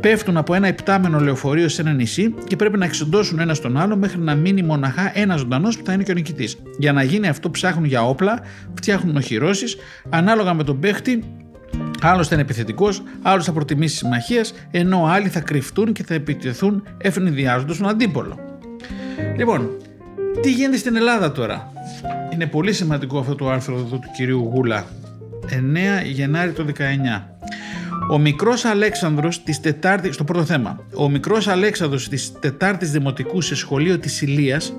A: πέφτουν από ένα υπτάμενο λεωφορείο σε ένα νησί και πρέπει να εξοντώσουν ένα στον άλλο μέχρι να μείνει μοναχά ένας ζωντανός που θα είναι και ο νικητής. Για να γίνει αυτό, ψάχνουν για όπλα, φτιάχνουν οχυρώσεις, ανάλογα με τον παίχτη Άλλος θα είναι επιθετικός, άλλος θα προτιμήσει συμμαχία, ενώ άλλοι θα κρυφτούν και θα επιτεθούν ευνηδιάζοντας τον αντίπολο. Λοιπόν, τι γίνεται στην Ελλάδα τώρα; Είναι πολύ σημαντικό αυτό το άρθρο εδώ του κυρίου Γούλα. 9 Γενάρη το 19. Ο μικρός Αλέξανδρος της Τετάρτης, στο πρώτο θέμα, ο μικρός Αλέξανδρος της Τετάρτης Δημοτικού σε σχολείο της Ηλίας,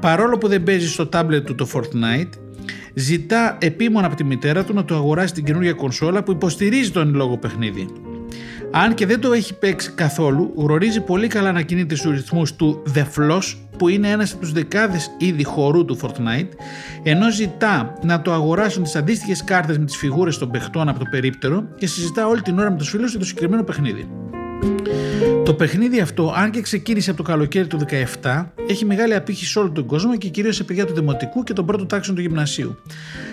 A: παρόλο που δεν παίζει στο τάμπλετ του το Fortnite, ζητά επίμονα από τη μητέρα του να του αγοράσει την καινούργια κονσόλα που υποστηρίζει τον λόγο παιχνίδι. Αν και δεν το έχει παίξει καθόλου, γνωρίζει πολύ καλά να κινείται στους ρυθμούς του The Floss που είναι ένας από τους δεκάδες είδη χορού του Fortnite ενώ ζητά να το αγοράσουν τις αντίστοιχες κάρτες με τις φιγούρες των παιχτών από το περίπτερο και συζητά όλη την ώρα με τους φίλους για το συγκεκριμένο παιχνίδι. Το παιχνίδι αυτό, αν και ξεκίνησε από το καλοκαίρι του 17, έχει μεγάλη απήχηση σε όλο τον κόσμο και κυρίως σε παιδιά του Δημοτικού και των πρώτων τάξεων του Γυμνασίου.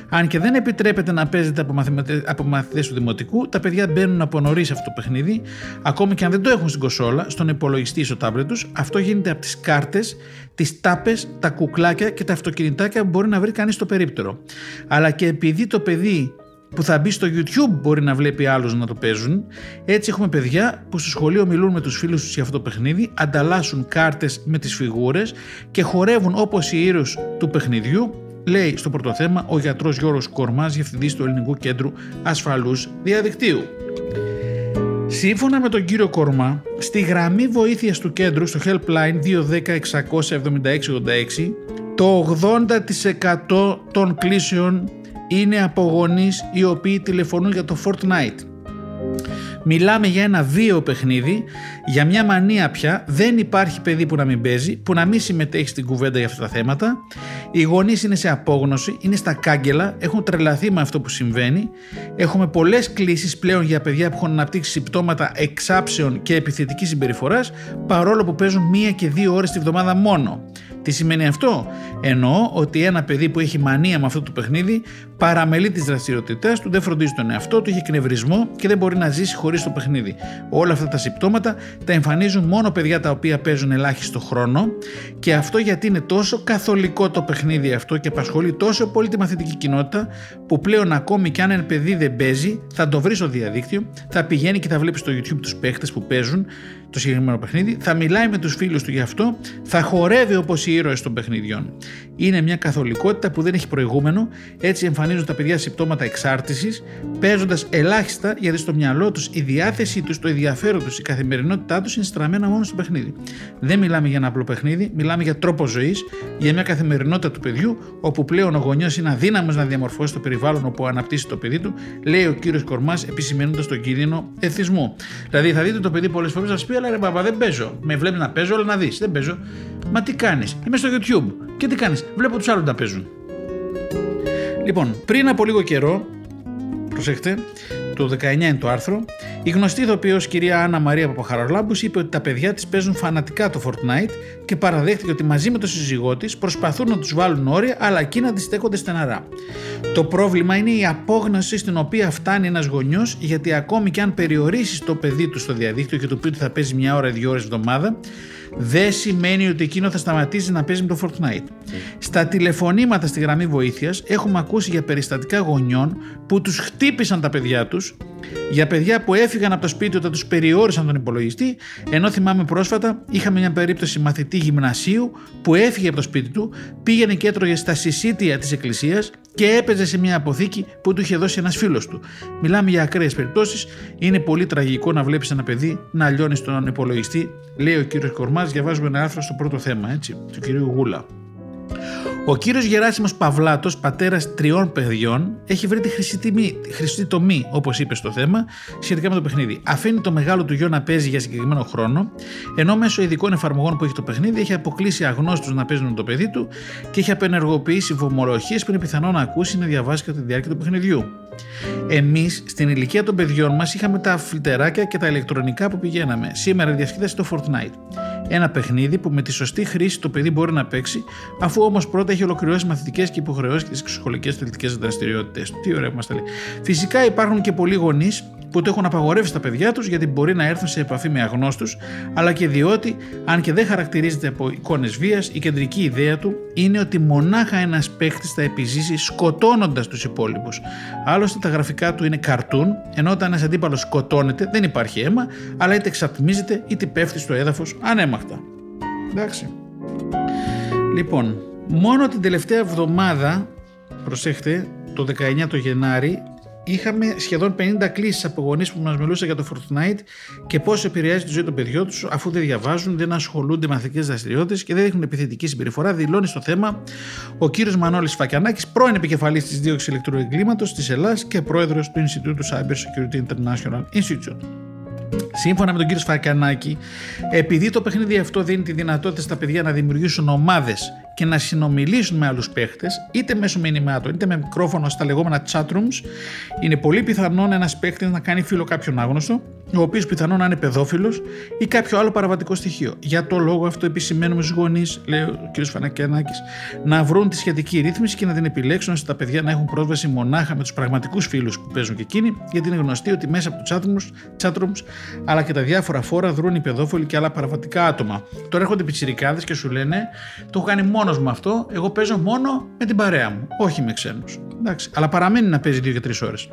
A: Αν και δεν επιτρέπεται να παίζεται από, από μαθητές του Δημοτικού, τα παιδιά μπαίνουν από νωρίς αυτό το παιχνίδι, ακόμη και αν δεν το έχουν στην κοσόλα, στον υπολογιστή ή στο τάμπλετ τους. Αυτό γίνεται από τις κάρτες, τις τάπες, τα κουκλάκια και τα αυτοκινητάκια που μπορεί να βρει κανείς στο περίπτερο. Αλλά και επειδή το παιδί που θα μπει στο YouTube μπορεί να βλέπει άλλους να το παίζουν. Έτσι έχουμε παιδιά που στο σχολείο μιλούν με τους φίλους τους για αυτό το παιχνίδι, ανταλλάσσουν κάρτες με τις φιγούρες και χορεύουν όπως οι ήρωες του παιχνιδιού, λέει στο πρώτο θέμα ο γιατρός Γιώργος Κορμάς, διευθυντής του Ελληνικού Κέντρου Ασφαλούς Διαδικτύου. Σύμφωνα με τον κύριο Κορμά, στη γραμμή βοήθειας του κέντρου στο helpline 210-676-86, το 80% των κλήσεων είναι από γονείς οι οποίοι τηλεφωνούν για το Fortnite. Μιλάμε για ένα βίο παιχνίδι, για μια μανία πια. Δεν υπάρχει παιδί που να μην παίζει, που να μην συμμετέχει στην κουβέντα για αυτά τα θέματα. Οι γονείς είναι σε απόγνωση, είναι στα κάγκελα, έχουν τρελαθεί με αυτό που συμβαίνει. Έχουμε πολλές κλήσεις πλέον για παιδιά που έχουν αναπτύξει συμπτώματα εξάψεων και επιθετικής συμπεριφοράς, παρόλο που παίζουν μία και δύο ώρες τη βδομάδα μόνο. Τι σημαίνει αυτό; Εννοώ ότι ένα παιδί που έχει μανία με αυτό το παιχνίδι παραμελεί τις δραστηριότητές του, δεν φροντίζει τον εαυτό του, έχει εκνευρισμό και δεν μπορεί να ζήσει χωρίς το παιχνίδι. Όλα αυτά τα συμπτώματα τα εμφανίζουν μόνο παιδιά τα οποία παίζουν ελάχιστο χρόνο και αυτό γιατί είναι τόσο καθολικό το παιχνίδι αυτό και απασχολεί τόσο πολύ τη μαθητική κοινότητα που πλέον ακόμη και αν ένα παιδί δεν παίζει θα το βρει στο διαδίκτυο, θα πηγαίνει και θα βλέπει στο YouTube τους παίχτες που παίζουν το συγκεκριμένο παιχνίδι, θα μιλάει με τους φίλους του γι' αυτό, θα χορεύει όπως οι ήρωες των παιχνιδιών. Είναι μια καθολικότητα που δεν έχει προηγούμενο, έτσι εμφανίζουν τα παιδιά συμπτώματα εξάρτησης, παίζοντας ελάχιστα γιατί στο μυαλό τους η διάθεσή τους, το ενδιαφέρον τους, η καθημερινότητά τους είναι στραμμένα μόνο στο παιχνίδι. Δεν μιλάμε για ένα απλό παιχνίδι, μιλάμε για τρόπο ζωής, για μια καθημερινότητα του παιδιού, όπου πλέον ο γονιός είναι αδύναμος να διαμορφώσει το περιβάλλον όπου αναπτύσσει το παιδί του, λέει ο κύριος Κορμάς, επισημένοντα τον κίνδυνο εθισμού. Δηλαδή θα δείτε το παιδί πολλές φορές να σα πει, αλλά ρε μπαμπά δεν παίζω. Με βλέπει να παίζω, αλλά να δεις. Δεν παίζω. Μα τι κάνεις, είμαι στο YouTube. Και τι κάνεις, βλέπω τους άλλους να παίζουν. Λοιπόν, πριν από λίγο καιρό, προσέχτε, το 19 είναι το άρθρο, η γνωστή ηθοποιός κυρία Άννα Μαρία Παπαχαρολάμπους είπε ότι τα παιδιά της παίζουν φανατικά το Fortnite και παραδέχτηκε ότι μαζί με τον σύζυγό της προσπαθούν να τους βάλουν όρια αλλά εκεί να αντιστέκονται στεναρά. Το πρόβλημα είναι η απόγνωση στην οποία φτάνει ένας γονιός γιατί ακόμη και αν περιορίσεις το παιδί του στο διαδίκτυο και του πει ότι θα παίζει μια ώρα, δύο ώρες εβδομάδα, δεν σημαίνει ότι εκείνο θα σταματήσει να παίζει με το Fortnite. Στα τηλεφωνήματα στη γραμμή βοήθειας έχουμε ακούσει για περιστατικά γονιών που τους χτύπησαν τα παιδιά τους, για παιδιά που έφυγαν από το σπίτι όταν τους περιόρισαν τον υπολογιστή, ενώ θυμάμαι πρόσφατα είχαμε μια περίπτωση μαθητή γυμνασίου που έφυγε από το σπίτι του, πήγαινε και έτρωγε στα συσίτια της εκκλησίας και έπαιζε σε μια αποθήκη που του είχε δώσει ένας φίλος του. Μιλάμε για ακραίες περιπτώσεις. Είναι πολύ τραγικό να βλέπεις ένα παιδί να λιώνεις στον υπολογιστή, λέει ο κύριος Κορμάς. Διαβάζουμε ένα άρθρο στο πρώτο θέμα, έτσι, του κυρίου Γούλα. Ο κύριος Γεράσιμος Παυλάτος, πατέρας τριών παιδιών, έχει βρει τη χρυσή, τιμή, χρυσή τομή, όπως είπε στο θέμα, σχετικά με το παιχνίδι. Αφήνει το μεγάλο του γιο να παίζει για συγκεκριμένο χρόνο, ενώ μέσω ειδικών εφαρμογών που έχει το παιχνίδι έχει αποκλείσει αγνώστους να παίζουν με το παιδί του και έχει απενεργοποιήσει βομοροχίες που είναι πιθανό να ακούσει ή να διαβάσει κατά τη διάρκεια του παιχνιδιού. Εμείς στην ηλικία των παιδιών μας είχαμε τα φιλτεράκια και τα ηλεκτρονικά που πηγαίναμε. Σήμερα διασκέδασε το Fortnite. Ένα παιχνίδι που με τη σωστή χρήση το παιδί μπορεί να παίξει, αφού όμως πρώτα έχει ολοκληρώσει μαθητικές και υποχρεώσεις και τις σχολικέ θελτικέ δραστηριότητες. Τι ωραία που μας τα λέει. Φυσικά υπάρχουν και πολλοί γονείς που το έχουν απαγορεύσει στα παιδιά τους γιατί μπορεί να έρθουν σε επαφή με αγνώστους, αλλά και διότι, αν και δεν χαρακτηρίζεται από εικόνες βίας, η κεντρική ιδέα του είναι ότι μονάχα ένας παίχτη θα επιζήσει σκοτώνοντας τους υπόλοιπους. Άλλωστε, τα γραφικά του είναι καρτούν, ενώ όταν ένας αντίπαλος σκοτώνεται δεν υπάρχει αίμα, αλλά είτε εξατμίζεται είτε πέφτει στο έδαφος ανέμακτα. Εντάξει. Λοιπόν, μόνο την τελευταία εβδομάδα, προσέχτε, το 19 το Γενάρη, είχαμε σχεδόν 50 κλήσεις από γονείς που μας μιλούσαν για το Fortnite και πώς επηρεάζει τη ζωή των παιδιών τους αφού δεν διαβάζουν, δεν ασχολούνται με αθλητικές δραστηριότητες και δεν έχουν επιθετική συμπεριφορά. Δηλώνει στο θέμα ο κύριος Μανώλης Φακιανάκης, πρώην επικεφαλής της δίωξης ηλεκτρονικού εγκλήματος της Ελλάδας και πρόεδρος του Ινστιτούτου Cyber Security International Institute. Σύμφωνα με τον κύριο Σφακιανάκη, επειδή το παιχνίδι αυτό δίνει τη δυνατότητα στα παιδιά να δημιουργήσουν ομάδες και να συνομιλήσουν με άλλους παίχτες, είτε μέσω μηνυμάτων είτε με μικρόφωνο στα λεγόμενα chat rooms, είναι πολύ πιθανόν ένας παίχτης να κάνει φίλο κάποιον άγνωστο, ο οποίος πιθανόν να είναι παιδόφιλος ή κάποιο άλλο παραβατικό στοιχείο. Για το λόγο αυτό επισημαίνουμε στους γονείς, λέει ο κ. Φανακιανάκης, να βρουν τη σχετική ρύθμιση και να την επιλέξουν ώστε τα παιδιά να έχουν πρόσβαση μονάχα με τους πραγματικούς φίλους που παίζουν και εκείνοι, γιατί είναι γνωστή ότι μέσα από τους chat rooms, αλλά και τα διάφορα φόρα δρούν οι παιδόφιλοι και άλλα παραβατικά άτομα. Τώρα έρχονται πιτσιρικάδες και σου λένε: Το έχω κάνει μόνο μου αυτό, εγώ παίζω μόνο με την παρέα μου, όχι με ξένους. Αλλά παραμένει να παίζει 2 και 3 ώρες.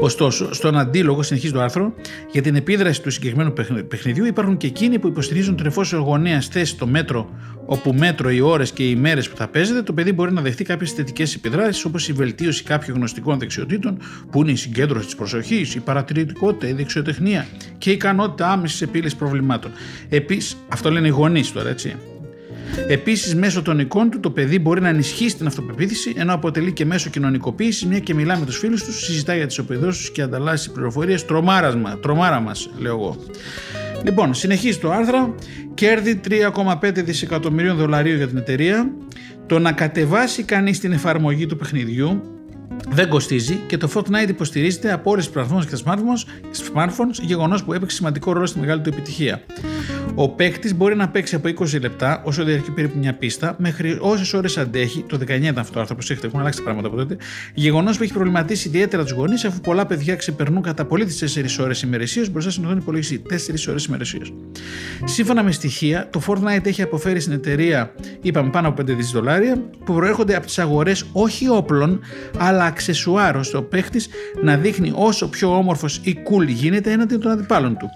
A: Ωστόσο, στον αντίλογο, συνεχίζει το άρθρο, για την επίδραση του συγκεκριμένου παιχνιδιού υπάρχουν και εκείνοι που υποστηρίζουν ότι εφόσον ο γονέα θέσει το μέτρο όπου μέτρο οι ώρες και οι μέρες που θα παίζεται, το παιδί μπορεί να δεχτεί κάποιες θετικές επιδράσεις όπως η βελτίωση κάποιων γνωστικών δεξιοτήτων που είναι η συγκέντρωση της προσοχής, η παρατηρητικότητα, η δεξιοτεχνία και η ικανότητα άμεσης επίλυσης προβλημάτων. Επίσης, αυτό λένε οι γονείς τώρα, έτσι. Επίσης, μέσω των εικόνων του, το παιδί μπορεί να ενισχύσει την αυτοπεποίθηση, ενώ αποτελεί και μέσω κοινωνικοποίησης, μια και μιλά με τους φίλους τους, συζητά για τις οπεδώσεις του και ανταλλάσσει πληροφορίες. Τρομάρασμα, τρομάρα μα, λέω εγώ. Λοιπόν, συνεχίζει το άρθρο. Κέρδη 3,5 δισεκατομμυρίων δολαρίων για την εταιρεία. Το να κατεβάσει κανείς την εφαρμογή του παιχνιδιού δεν κοστίζει και το Fortnite υποστηρίζεται από όλες τις πλατφόρμες και τα smartphones, γεγονός που έπαιξε σημαντικό ρόλο στη μεγάλη του επιτυχία. Ο παίκτης μπορεί να παίξει από 20 λεπτά, όσο διαρκεί περίπου μια πίστα, μέχρι όσες ώρες αντέχει. Το 19 ήταν αυτό το άρθρο, προσέχετε, έχουν αλλάξει πράγματα από τότε. Γεγονός που έχει προβληματίσει ιδιαίτερα τους γονείς, αφού πολλά παιδιά ξεπερνούν κατά πολύ τις 4 ώρες ημερησίω μπροστά στην οδόν υπολογιστή. 4 ώρες ημερησίω. Σύμφωνα με στοιχεία, το Fortnite έχει αποφέρει στην εταιρεία, είπαμε, πάνω από 5 δις δολάρια, που προέρχονται από τις αγορές όχι όπλων, αλλά αξεσουάρ, ώστε ο παίχτης να δείχνει όσο πιο όμορφος ή cool γίνεται έναντι των αντιπάλων του.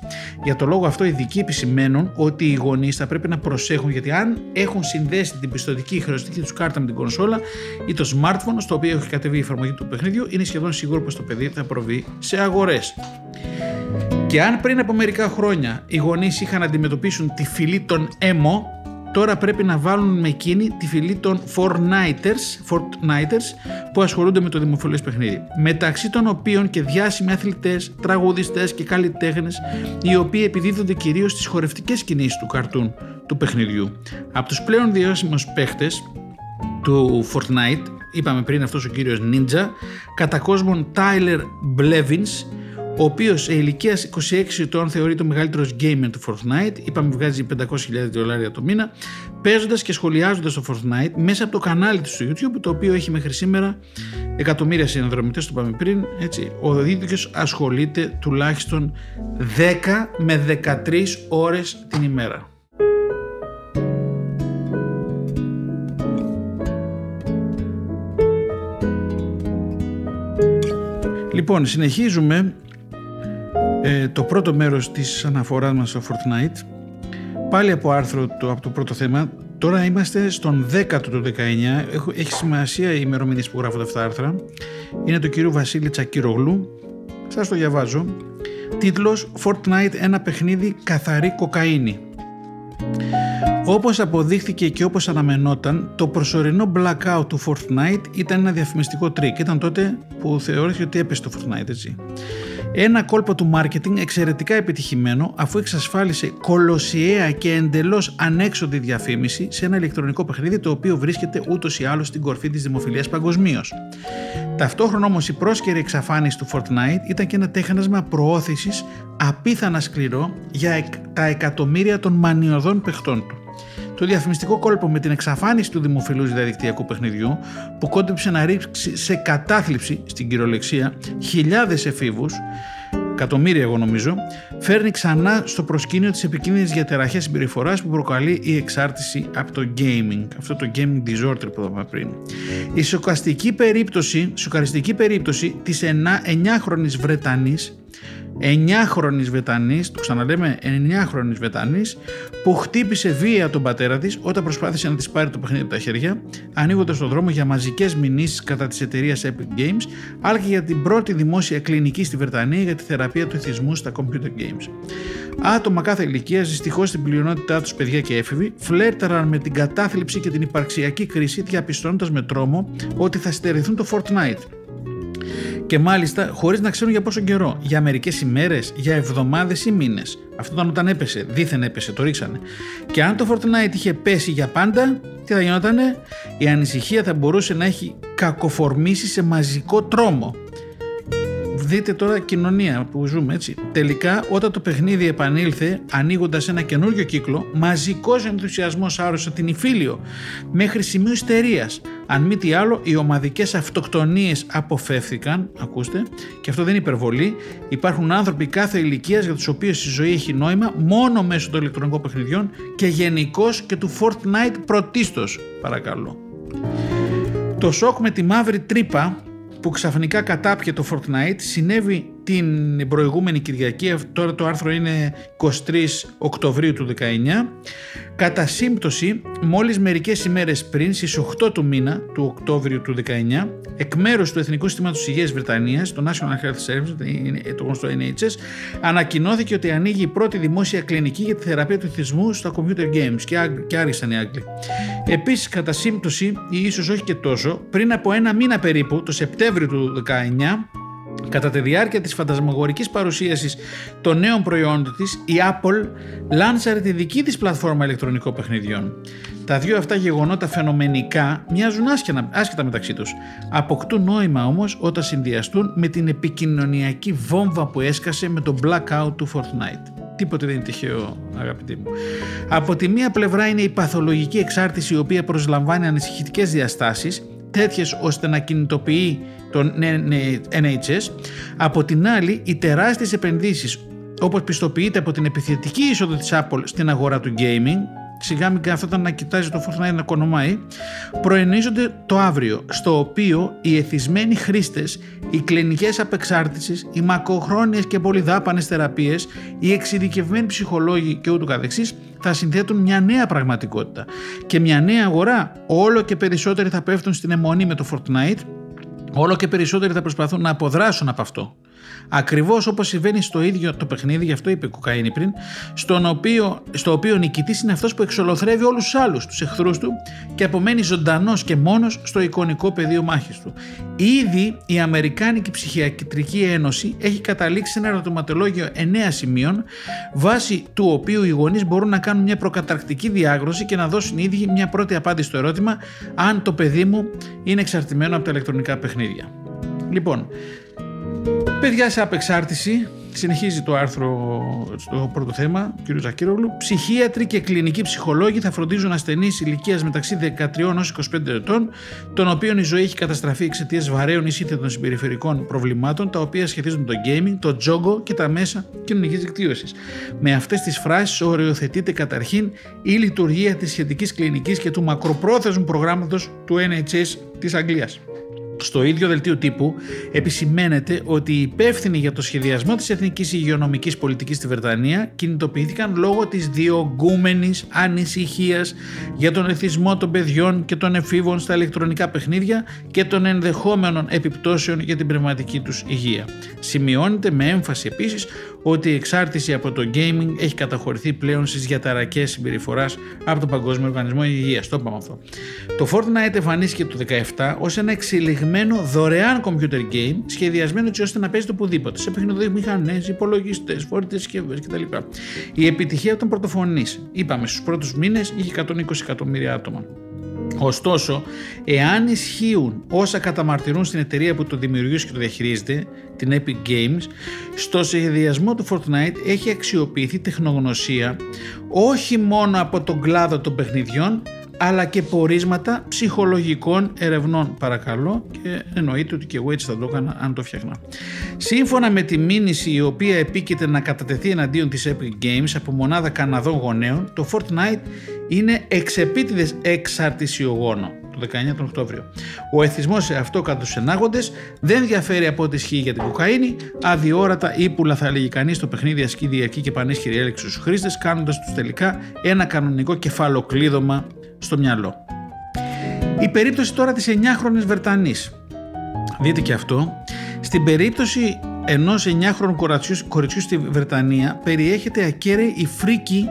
A: Για το λόγο αυτό, οι ειδικοί επισημαίνουν ότι οι γονείς θα πρέπει να προσέχουν γιατί αν έχουν συνδέσει την πιστοτική χρεωστική τους κάρτα με την κονσόλα ή το smartphone στο οποίο έχει κατεβεί η εφαρμογή του παιχνιδιού, είναι σχεδόν σίγουρο πως το παιδί θα προβεί σε αγορές. Και αν πριν από μερικά χρόνια οι γονείς είχαν να αντιμετωπίσουν τη φυλή των έμο, τώρα πρέπει να βάλουν με εκείνη τη φυλή των Fortniters, Fortniters που ασχολούνται με το δημοφιλές παιχνίδι. Μεταξύ των οποίων και διάσημοι αθλητές, τραγουδιστές και καλλιτέχνες οι οποίοι επιδίδονται κυρίως στις χορευτικές κινήσεις του καρτούν του παιχνιδιού. Από τους πλέον διάσημους παίχτες του Fortnite είπαμε πριν αυτός ο κύριος Ninja, κατά κόσμον Tyler Blevins, ο οποίος σε ηλικίας 26 ετών θεωρείται ο μεγαλύτερος gamer του Fortnite, είπαμε βγάζει 500.000 δολάρια το μήνα, παίζοντας και σχολιάζοντας το Fortnite μέσα από το κανάλι του στο YouTube, το οποίο έχει μέχρι σήμερα εκατομμύρια συνδρομητές, το είπαμε πριν, έτσι, ο ίδιος ασχολείται τουλάχιστον 10 με 13 ώρες την ημέρα. Λοιπόν, συνεχίζουμε ε, το πρώτο μέρος της αναφοράς μας στο Fortnite. Πάλι από άρθρο το, από το Πρώτο Θέμα. Τώρα είμαστε στον 10ο του 19. Έχω, έχει σημασία η ημερομηνία που γράφονται αυτά τα άρθρα. Είναι του κυρίου Βασίλη Τσακίρογλου. Σας το διαβάζω. Τίτλος Fortnite ένα παιχνίδι καθαρή κοκαΐνη. Όπως αποδείχθηκε και όπως αναμενόταν, το προσωρινό blackout του Fortnite ήταν ένα διαφημιστικό τρικ. Ήταν τότε που θεώρησε ότι έπεσε το Fortnite, έτσι. Ένα κόλπο του marketing εξαιρετικά επιτυχημένο αφού εξασφάλισε κολοσιαία και εντελώς ανέξοδη διαφήμιση σε ένα ηλεκτρονικό παιχνίδι το οποίο βρίσκεται ούτως ή άλλως στην κορφή της δημοφιλίας παγκοσμίως. Ταυτόχρονα όμως η πρόσκαιρη εξαφάνιση του Fortnite ήταν και ένα τέχνασμα προώθησης απίθανα σκληρό για τα εκατομμύρια των μανιωδών παιχτών του. Το διαφημιστικό κόλπο με την εξαφάνιση του δημοφιλούς διαδικτυακού παιχνιδιού που κόντεψε να ρίξει σε κατάθλιψη στην κυριολεξία χιλιάδες εφήβους εκατομμύρια εγώ νομίζω, φέρνει ξανά στο προσκήνιο τις επικίνδυνες διατεραχές συμπεριφοράς που προκαλεί η εξάρτηση από το gaming, αυτό το gaming disorder που είπαμε πριν. Η σοκαστική περίπτωση, σοκαριστική περίπτωση της 9χρονης Βρετανής 9χρονη Βετανή, το ξαναλέμε 9χρονη Βετανή, που χτύπησε βία τον πατέρα της όταν προσπάθησε να της πάρει το παιχνίδι από τα χέρια, ανοίγοντας τον δρόμο για μαζικές μηνύσεις κατά της εταιρείας Epic Games, αλλά και για την πρώτη δημόσια κλινική στη Βρετανία για τη θεραπεία του εθισμού στα computer games. Άτομα κάθε ηλικία, δυστυχώς στην πλειονότητά τους παιδιά και έφηβοι, φλέρταραν με την κατάθλιψη και την υπαρξιακή κρίση, διαπιστώνοντας με τρόμο ότι θα στερηθούν το Fortnite και μάλιστα χωρίς να ξέρουν για πόσο καιρό. Για μερικές ημέρες, για εβδομάδες ή μήνες. Αυτό ήταν όταν έπεσε, δίθεν έπεσε, το ρίξανε. Και αν το Fortnite είχε πέσει για πάντα, τι θα γινότανε, η ανησυχία θα μπορούσε να έχει κακοφορμήσει σε μαζικό τρόμο δείτε τώρα κοινωνία που ζούμε έτσι. Τελικά όταν το παιχνίδι επανήλθε ανοίγοντας ένα καινούριο κύκλο, μαζικός ενθουσιασμός άρρωσε την Ιφίλιο μέχρι σημείο ιστερίας. Αν μη τι άλλο, οι ομαδικές αυτοκτονίες αποφεύθηκαν, ακούστε, και αυτό δεν είναι υπερβολή, υπάρχουν άνθρωποι κάθε ηλικίας για τους οποίους η ζωή έχει νόημα μόνο μέσω των ηλεκτρονικών παιχνιδιών και γενικώς και του Fortnite πρωτίστως, παρακαλώ. Το σοκ με τη μαύρη τρύπα που ξαφνικά κατάπιε το Fortnite συνέβη την προηγούμενη Κυριακή, τώρα το άρθρο είναι 23 Οκτωβρίου του 19, κατά σύμπτωση μόλις μερικές ημέρες πριν στις 8 του μήνα του Οκτώβριου του 19, εκ μέρους του Εθνικού Συστήματος Υγείας Βρετανίας, το National Health Service, το γνωστό NHS, ανακοινώθηκε ότι ανοίγει η πρώτη δημόσια κλινική για τη θεραπεία του θυσμού στα computer games και, και άρισαν οι Άγγλοι. Επίσης, κατά σύμπτωση, ή ίσως όχι και τόσο, πριν από ένα μήνα περίπου, το Σεπτέμβριο του 19, Κατά τη διάρκεια της φαντασμαγορικής παρουσίασης των νέων προϊόντων της, η Apple λάνσαρε τη δική της πλατφόρμα ηλεκτρονικών παιχνιδιών. Τα δύο αυτά γεγονότα φαινομενικά μοιάζουν άσχετα μεταξύ τους. Αποκτούν νόημα όμως όταν συνδυαστούν με την επικοινωνιακή βόμβα που έσκασε με το blackout του Fortnite. Τίποτε δεν είναι τυχαίο, αγαπητοί μου. Από τη μία πλευρά είναι η παθολογική εξάρτηση η οποία προσλαμβάνει ανησυχητικές διαστάσεις τέτοιες ώστε να κινητοποιεί τον NHS. Από την άλλη, οι τεράστιες επενδύσεις όπως πιστοποιείται από την επιθετική είσοδο της Apple στην αγορά του gaming σιγά μην καθόταν να κοιτάζει το Fortnite να κονομάει, προενίζονται το αύριο, στο οποίο οι εθισμένοι χρήστες, οι κλινικές απεξάρτησης, οι μακροχρόνιες και πολυδάπανες θεραπείες, οι εξειδικευμένοι ψυχολόγοι και ούτω καθεξής, θα συνθέτουν μια νέα πραγματικότητα και μια νέα αγορά. Όλο και περισσότεροι θα πέφτουν στην αιμονή με το Fortnite, όλο και περισσότεροι θα προσπαθούν να αποδράσουν από αυτό. Ακριβώς όπως συμβαίνει στο ίδιο το παιχνίδι, γι' αυτό είπε κοκαίνη πριν, στον οποίο, στο οποίο ο νικητής είναι αυτός που εξολοθρεύει όλους τους άλλους, τους εχθρούς του και απομένει ζωντανός και μόνος στο εικονικό πεδίο μάχης του. Ήδη η Αμερικάνικη Ψυχιατρική Ένωση έχει καταλήξει σε ένα ερωτηματολόγιο 9 σημείων, βάσει του οποίου οι γονείς μπορούν να κάνουν μια προκαταρκτική διάγνωση και να δώσουν οι ίδιοι μια πρώτη απάντηση στο ερώτημα αν το παιδί μου είναι εξαρτημένο από τα ηλεκτρονικά παιχνίδια. Λοιπόν, παιδιά σε απεξάρτηση, συνεχίζει το άρθρο στο πρώτο θέμα, κ. Ζακύρογλου. Ψυχίατροι και κλινικοί ψυχολόγοι θα φροντίζουν ασθενείς ηλικίας μεταξύ 13 έως 25 ετών, των οποίων η ζωή έχει καταστραφεί εξαιτίας βαρέων ή σύνθετων συμπεριφερικών προβλημάτων, τα οποία σχετίζουν το gaming, το τζόγκο και τα μέσα κοινωνικής δικτύωσης. Με αυτές τις φράσεις οριοθετείται καταρχήν η λειτουργία της σχετικής κλινικής και του μακροπρόθεσμου προγράμματος του NHS της Αγγλίας. Στο ίδιο δελτίο τύπου επισημαίνεται ότι οι υπεύθυνοι για το σχεδιασμό της εθνικής υγειονομικής πολιτικής στη Βρετανία κινητοποιήθηκαν λόγω της διωγγούμενης ανησυχίας για τον εθισμό των παιδιών και των εφήβων στα ηλεκτρονικά παιχνίδια και των ενδεχόμενων επιπτώσεων για την πνευματική τους υγεία. Σημειώνεται με έμφαση επίσης ότι η εξάρτηση από το gaming έχει καταχωρηθεί πλέον στις διαταρακές συμπεριφοράς από τον Παγκόσμιο Οργανισμό Υγείας. Το είπαμε αυτό. Το Fortnite εμφανίστηκε το 2017 ως ένα εξελιγμένο δωρεάν computer game σχεδιασμένο έτσι ώστε να παίζεται οπουδήποτε, σε μηχανές, υπολογιστές, φορητέ συσκευές κτλ. Η επιτυχία ήταν πρωτοφωνή. Είπαμε, στους πρώτους μήνες είχε 120 εκατομμύρια άτομα. Ωστόσο, εάν ισχύουν όσα καταμαρτυρούν στην εταιρεία που το δημιουργήσει και το διαχειρίζεται, την Epic Games, στο σχεδιασμό του Fortnite έχει αξιοποιηθεί τεχνογνωσία όχι μόνο από τον κλάδο των παιχνιδιών, αλλά και πορίσματα ψυχολογικών ερευνών παρακαλώ και εννοείται ότι και εγώ έτσι θα το έκανα αν το φτιάχνα. Σύμφωνα με τη μήνυση η οποία επίκειται να κατατεθεί εναντίον της Epic Games από μονάδα Καναδών γονέων, το Fortnite είναι εξεπίτηδες εξαρτησιογόνο το 19 τον Οκτώβριο. Ο εθισμός σε αυτό κατά τους ενάγοντες δεν διαφέρει από ό,τι ισχύει για την κοκαίνη, αδιόρατα ύπουλα θα έλεγε κανείς στο παιχνίδι ασκεί διαρκή και πανίσχυρη έλεξη στους χρήστες, κάνοντας τους τελικά ένα κανονικό κεφαλοκλείδωμα στο μυαλό. Η περίπτωση τώρα της 9χρονης Βερτανής. Δείτε και αυτό. Στην περίπτωση ενός 9χρονου κοριτσιού στη Βρετανία περιέχεται ακέραιη η φρίκη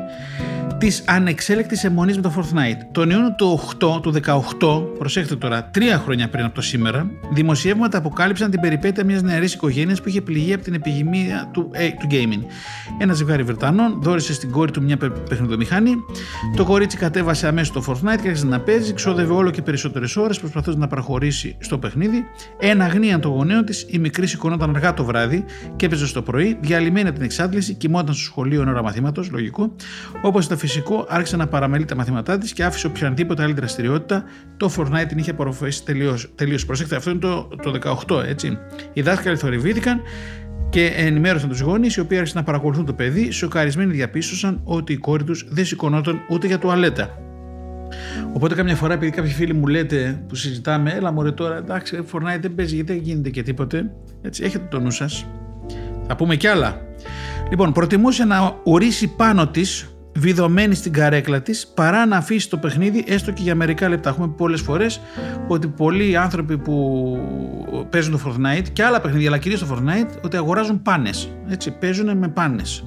A: της ανεξέλεκτης αιμονής με το Fortnite. Τον Ιούνιο του 8, του 18, προσέξτε τώρα, τρία χρόνια πριν από το σήμερα, δημοσιεύματα αποκάλυψαν την περιπέτεια μιας νεαρής οικογένειας που είχε πληγεί από την επιγυμία του, ε, του gaming. Ένα ζευγάρι Βρετανών δόρισε στην κόρη του μια παιχνιδομηχανή. Το κορίτσι κατέβασε αμέσως το Fortnite και άρχισε να παίζει, ξόδευε όλο και περισσότερες ώρες προσπαθώντας να προχωρήσει στο παιχνίδι. Ένα γνίαν το γονέο της, η μικρή σηκωνόταν αργά το βράδυ και έπαιζε στο πρωί, διαλυμένη από την εξάντληση, κοιμόταν στο σχολείο εν ώρα μαθήματος, λογικό, όπως τα φυσικό άρχισε να παραμελεί τα μαθήματά της και άφησε οποιαδήποτε άλλη δραστηριότητα. Το Fortnite την είχε απορροφήσει τελείως. Προσέξτε, αυτό είναι το, το 18, έτσι. Οι δάσκαλοι θορυβήθηκαν και ενημέρωσαν τους γονεί, οι οποίοι άρχισαν να παρακολουθούν το παιδί. Σοκαρισμένοι διαπίστωσαν ότι η κόρη τους δεν σηκωνόταν ούτε για τουαλέτα. Οπότε, καμιά φορά, επειδή κάποιοι φίλοι μου λέτε που συζητάμε, έλα μωρέ τώρα, εντάξει, Fortnite δεν παίζει γιατί δεν γίνεται και τίποτε. Έτσι, έχετε το νου σας. Θα πούμε κι άλλα. Λοιπόν, προτιμούσε να ορίσει πάνω της βιδωμένη στην καρέκλα της παρά να αφήσει το παιχνίδι έστω και για μερικά λεπτά. Έχουμε πολλές φορές ότι πολλοί άνθρωποι που παίζουν το Fortnite και άλλα παιχνίδια αλλά κυρίως το Fortnite ότι αγοράζουν πάνες. Έτσι, παίζουν με πάνες.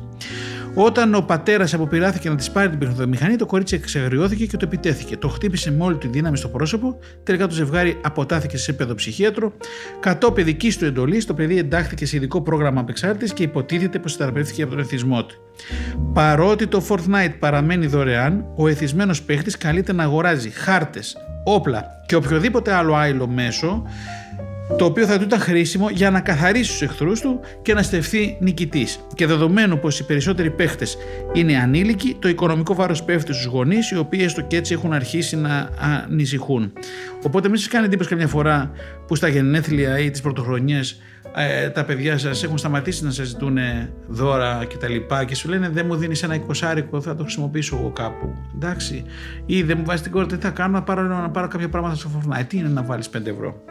A: Όταν ο πατέρας αποπειράθηκε να της πάρει την παιχνιδομηχανή, το κορίτσι εξαγριώθηκε και το επιτέθηκε. Το χτύπησε με όλη τη δύναμη στο πρόσωπο. Τελικά το ζευγάρι αποτάθηκε σε παιδοψυχίατρο. Κατόπιν δικής του εντολής, το παιδί εντάχθηκε σε ειδικό πρόγραμμα απεξάρτηση και υποτίθεται πως θεραπεύτηκε από τον εθισμό του. Παρότι το Fortnite παραμένει δωρεάν, ο εθισμένος παίχτης καλείται να αγοράζει χάρτες, όπλα και οποιοδήποτε άλλο άϊλο μέσο το οποίο θα του ήταν χρήσιμο για να καθαρίσει τους εχθρούς του και να στεφθεί νικητής. Και δεδομένου πως οι περισσότεροι παίχτες είναι ανήλικοι, το οικονομικό βάρος πέφτει στους γονείς, οι οποίοι έστω και έτσι έχουν αρχίσει να ανησυχούν. Οπότε, μην σας κάνει εντύπωση καμιά φορά που στα γενέθλια ή τις πρωτοχρονιές ε, τα παιδιά σας έχουν σταματήσει να σας ζητούν δώρα κτλ. Και, και σου λένε δεν μου δίνεις ένα εικοσάρικο, θα το χρησιμοποιήσω εγώ κάπου. Εντάξει. Ή δεν μου βάζεις την κόρη, τι θα κάνω να πάρω, να πάρω κάποια πράγματα στο Fortnite. Τι είναι να βάλεις 5 ευρώ.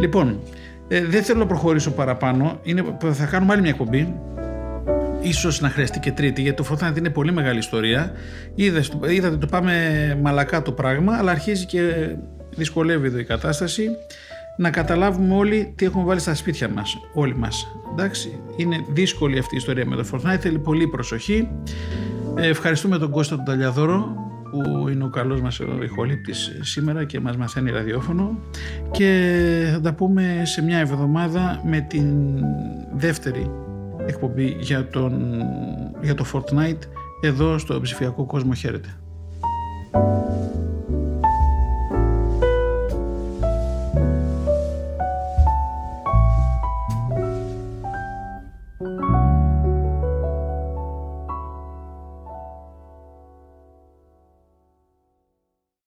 A: Λοιπόν, ε, δεν θέλω να προχωρήσω παραπάνω. Είναι, θα κάνουμε άλλη μια εκπομπή. Ίσως να χρειαστεί και τρίτη, γιατί το Fortnite είναι πολύ μεγάλη ιστορία. Είδατε, είδατε το πάμε μαλακά το πράγμα, αλλά αρχίζει και δυσκολεύει εδώ η κατάσταση. Να καταλάβουμε όλοι τι έχουμε βάλει στα σπίτια μας, όλοι μας. Εντάξει, είναι δύσκολη αυτή η ιστορία με το Fortnite, θέλει πολύ προσοχή. Ε, ευχαριστούμε τον Κώστα τον Ταλιαδόρο που είναι ο καλός μας ηχολήπτης σήμερα και μας μαθαίνει ραδιόφωνο και θα τα πούμε σε μια εβδομάδα με την δεύτερη εκπομπή για, τον, για το Fortnite εδώ στο ψηφιακό κόσμο. Χαίρετε.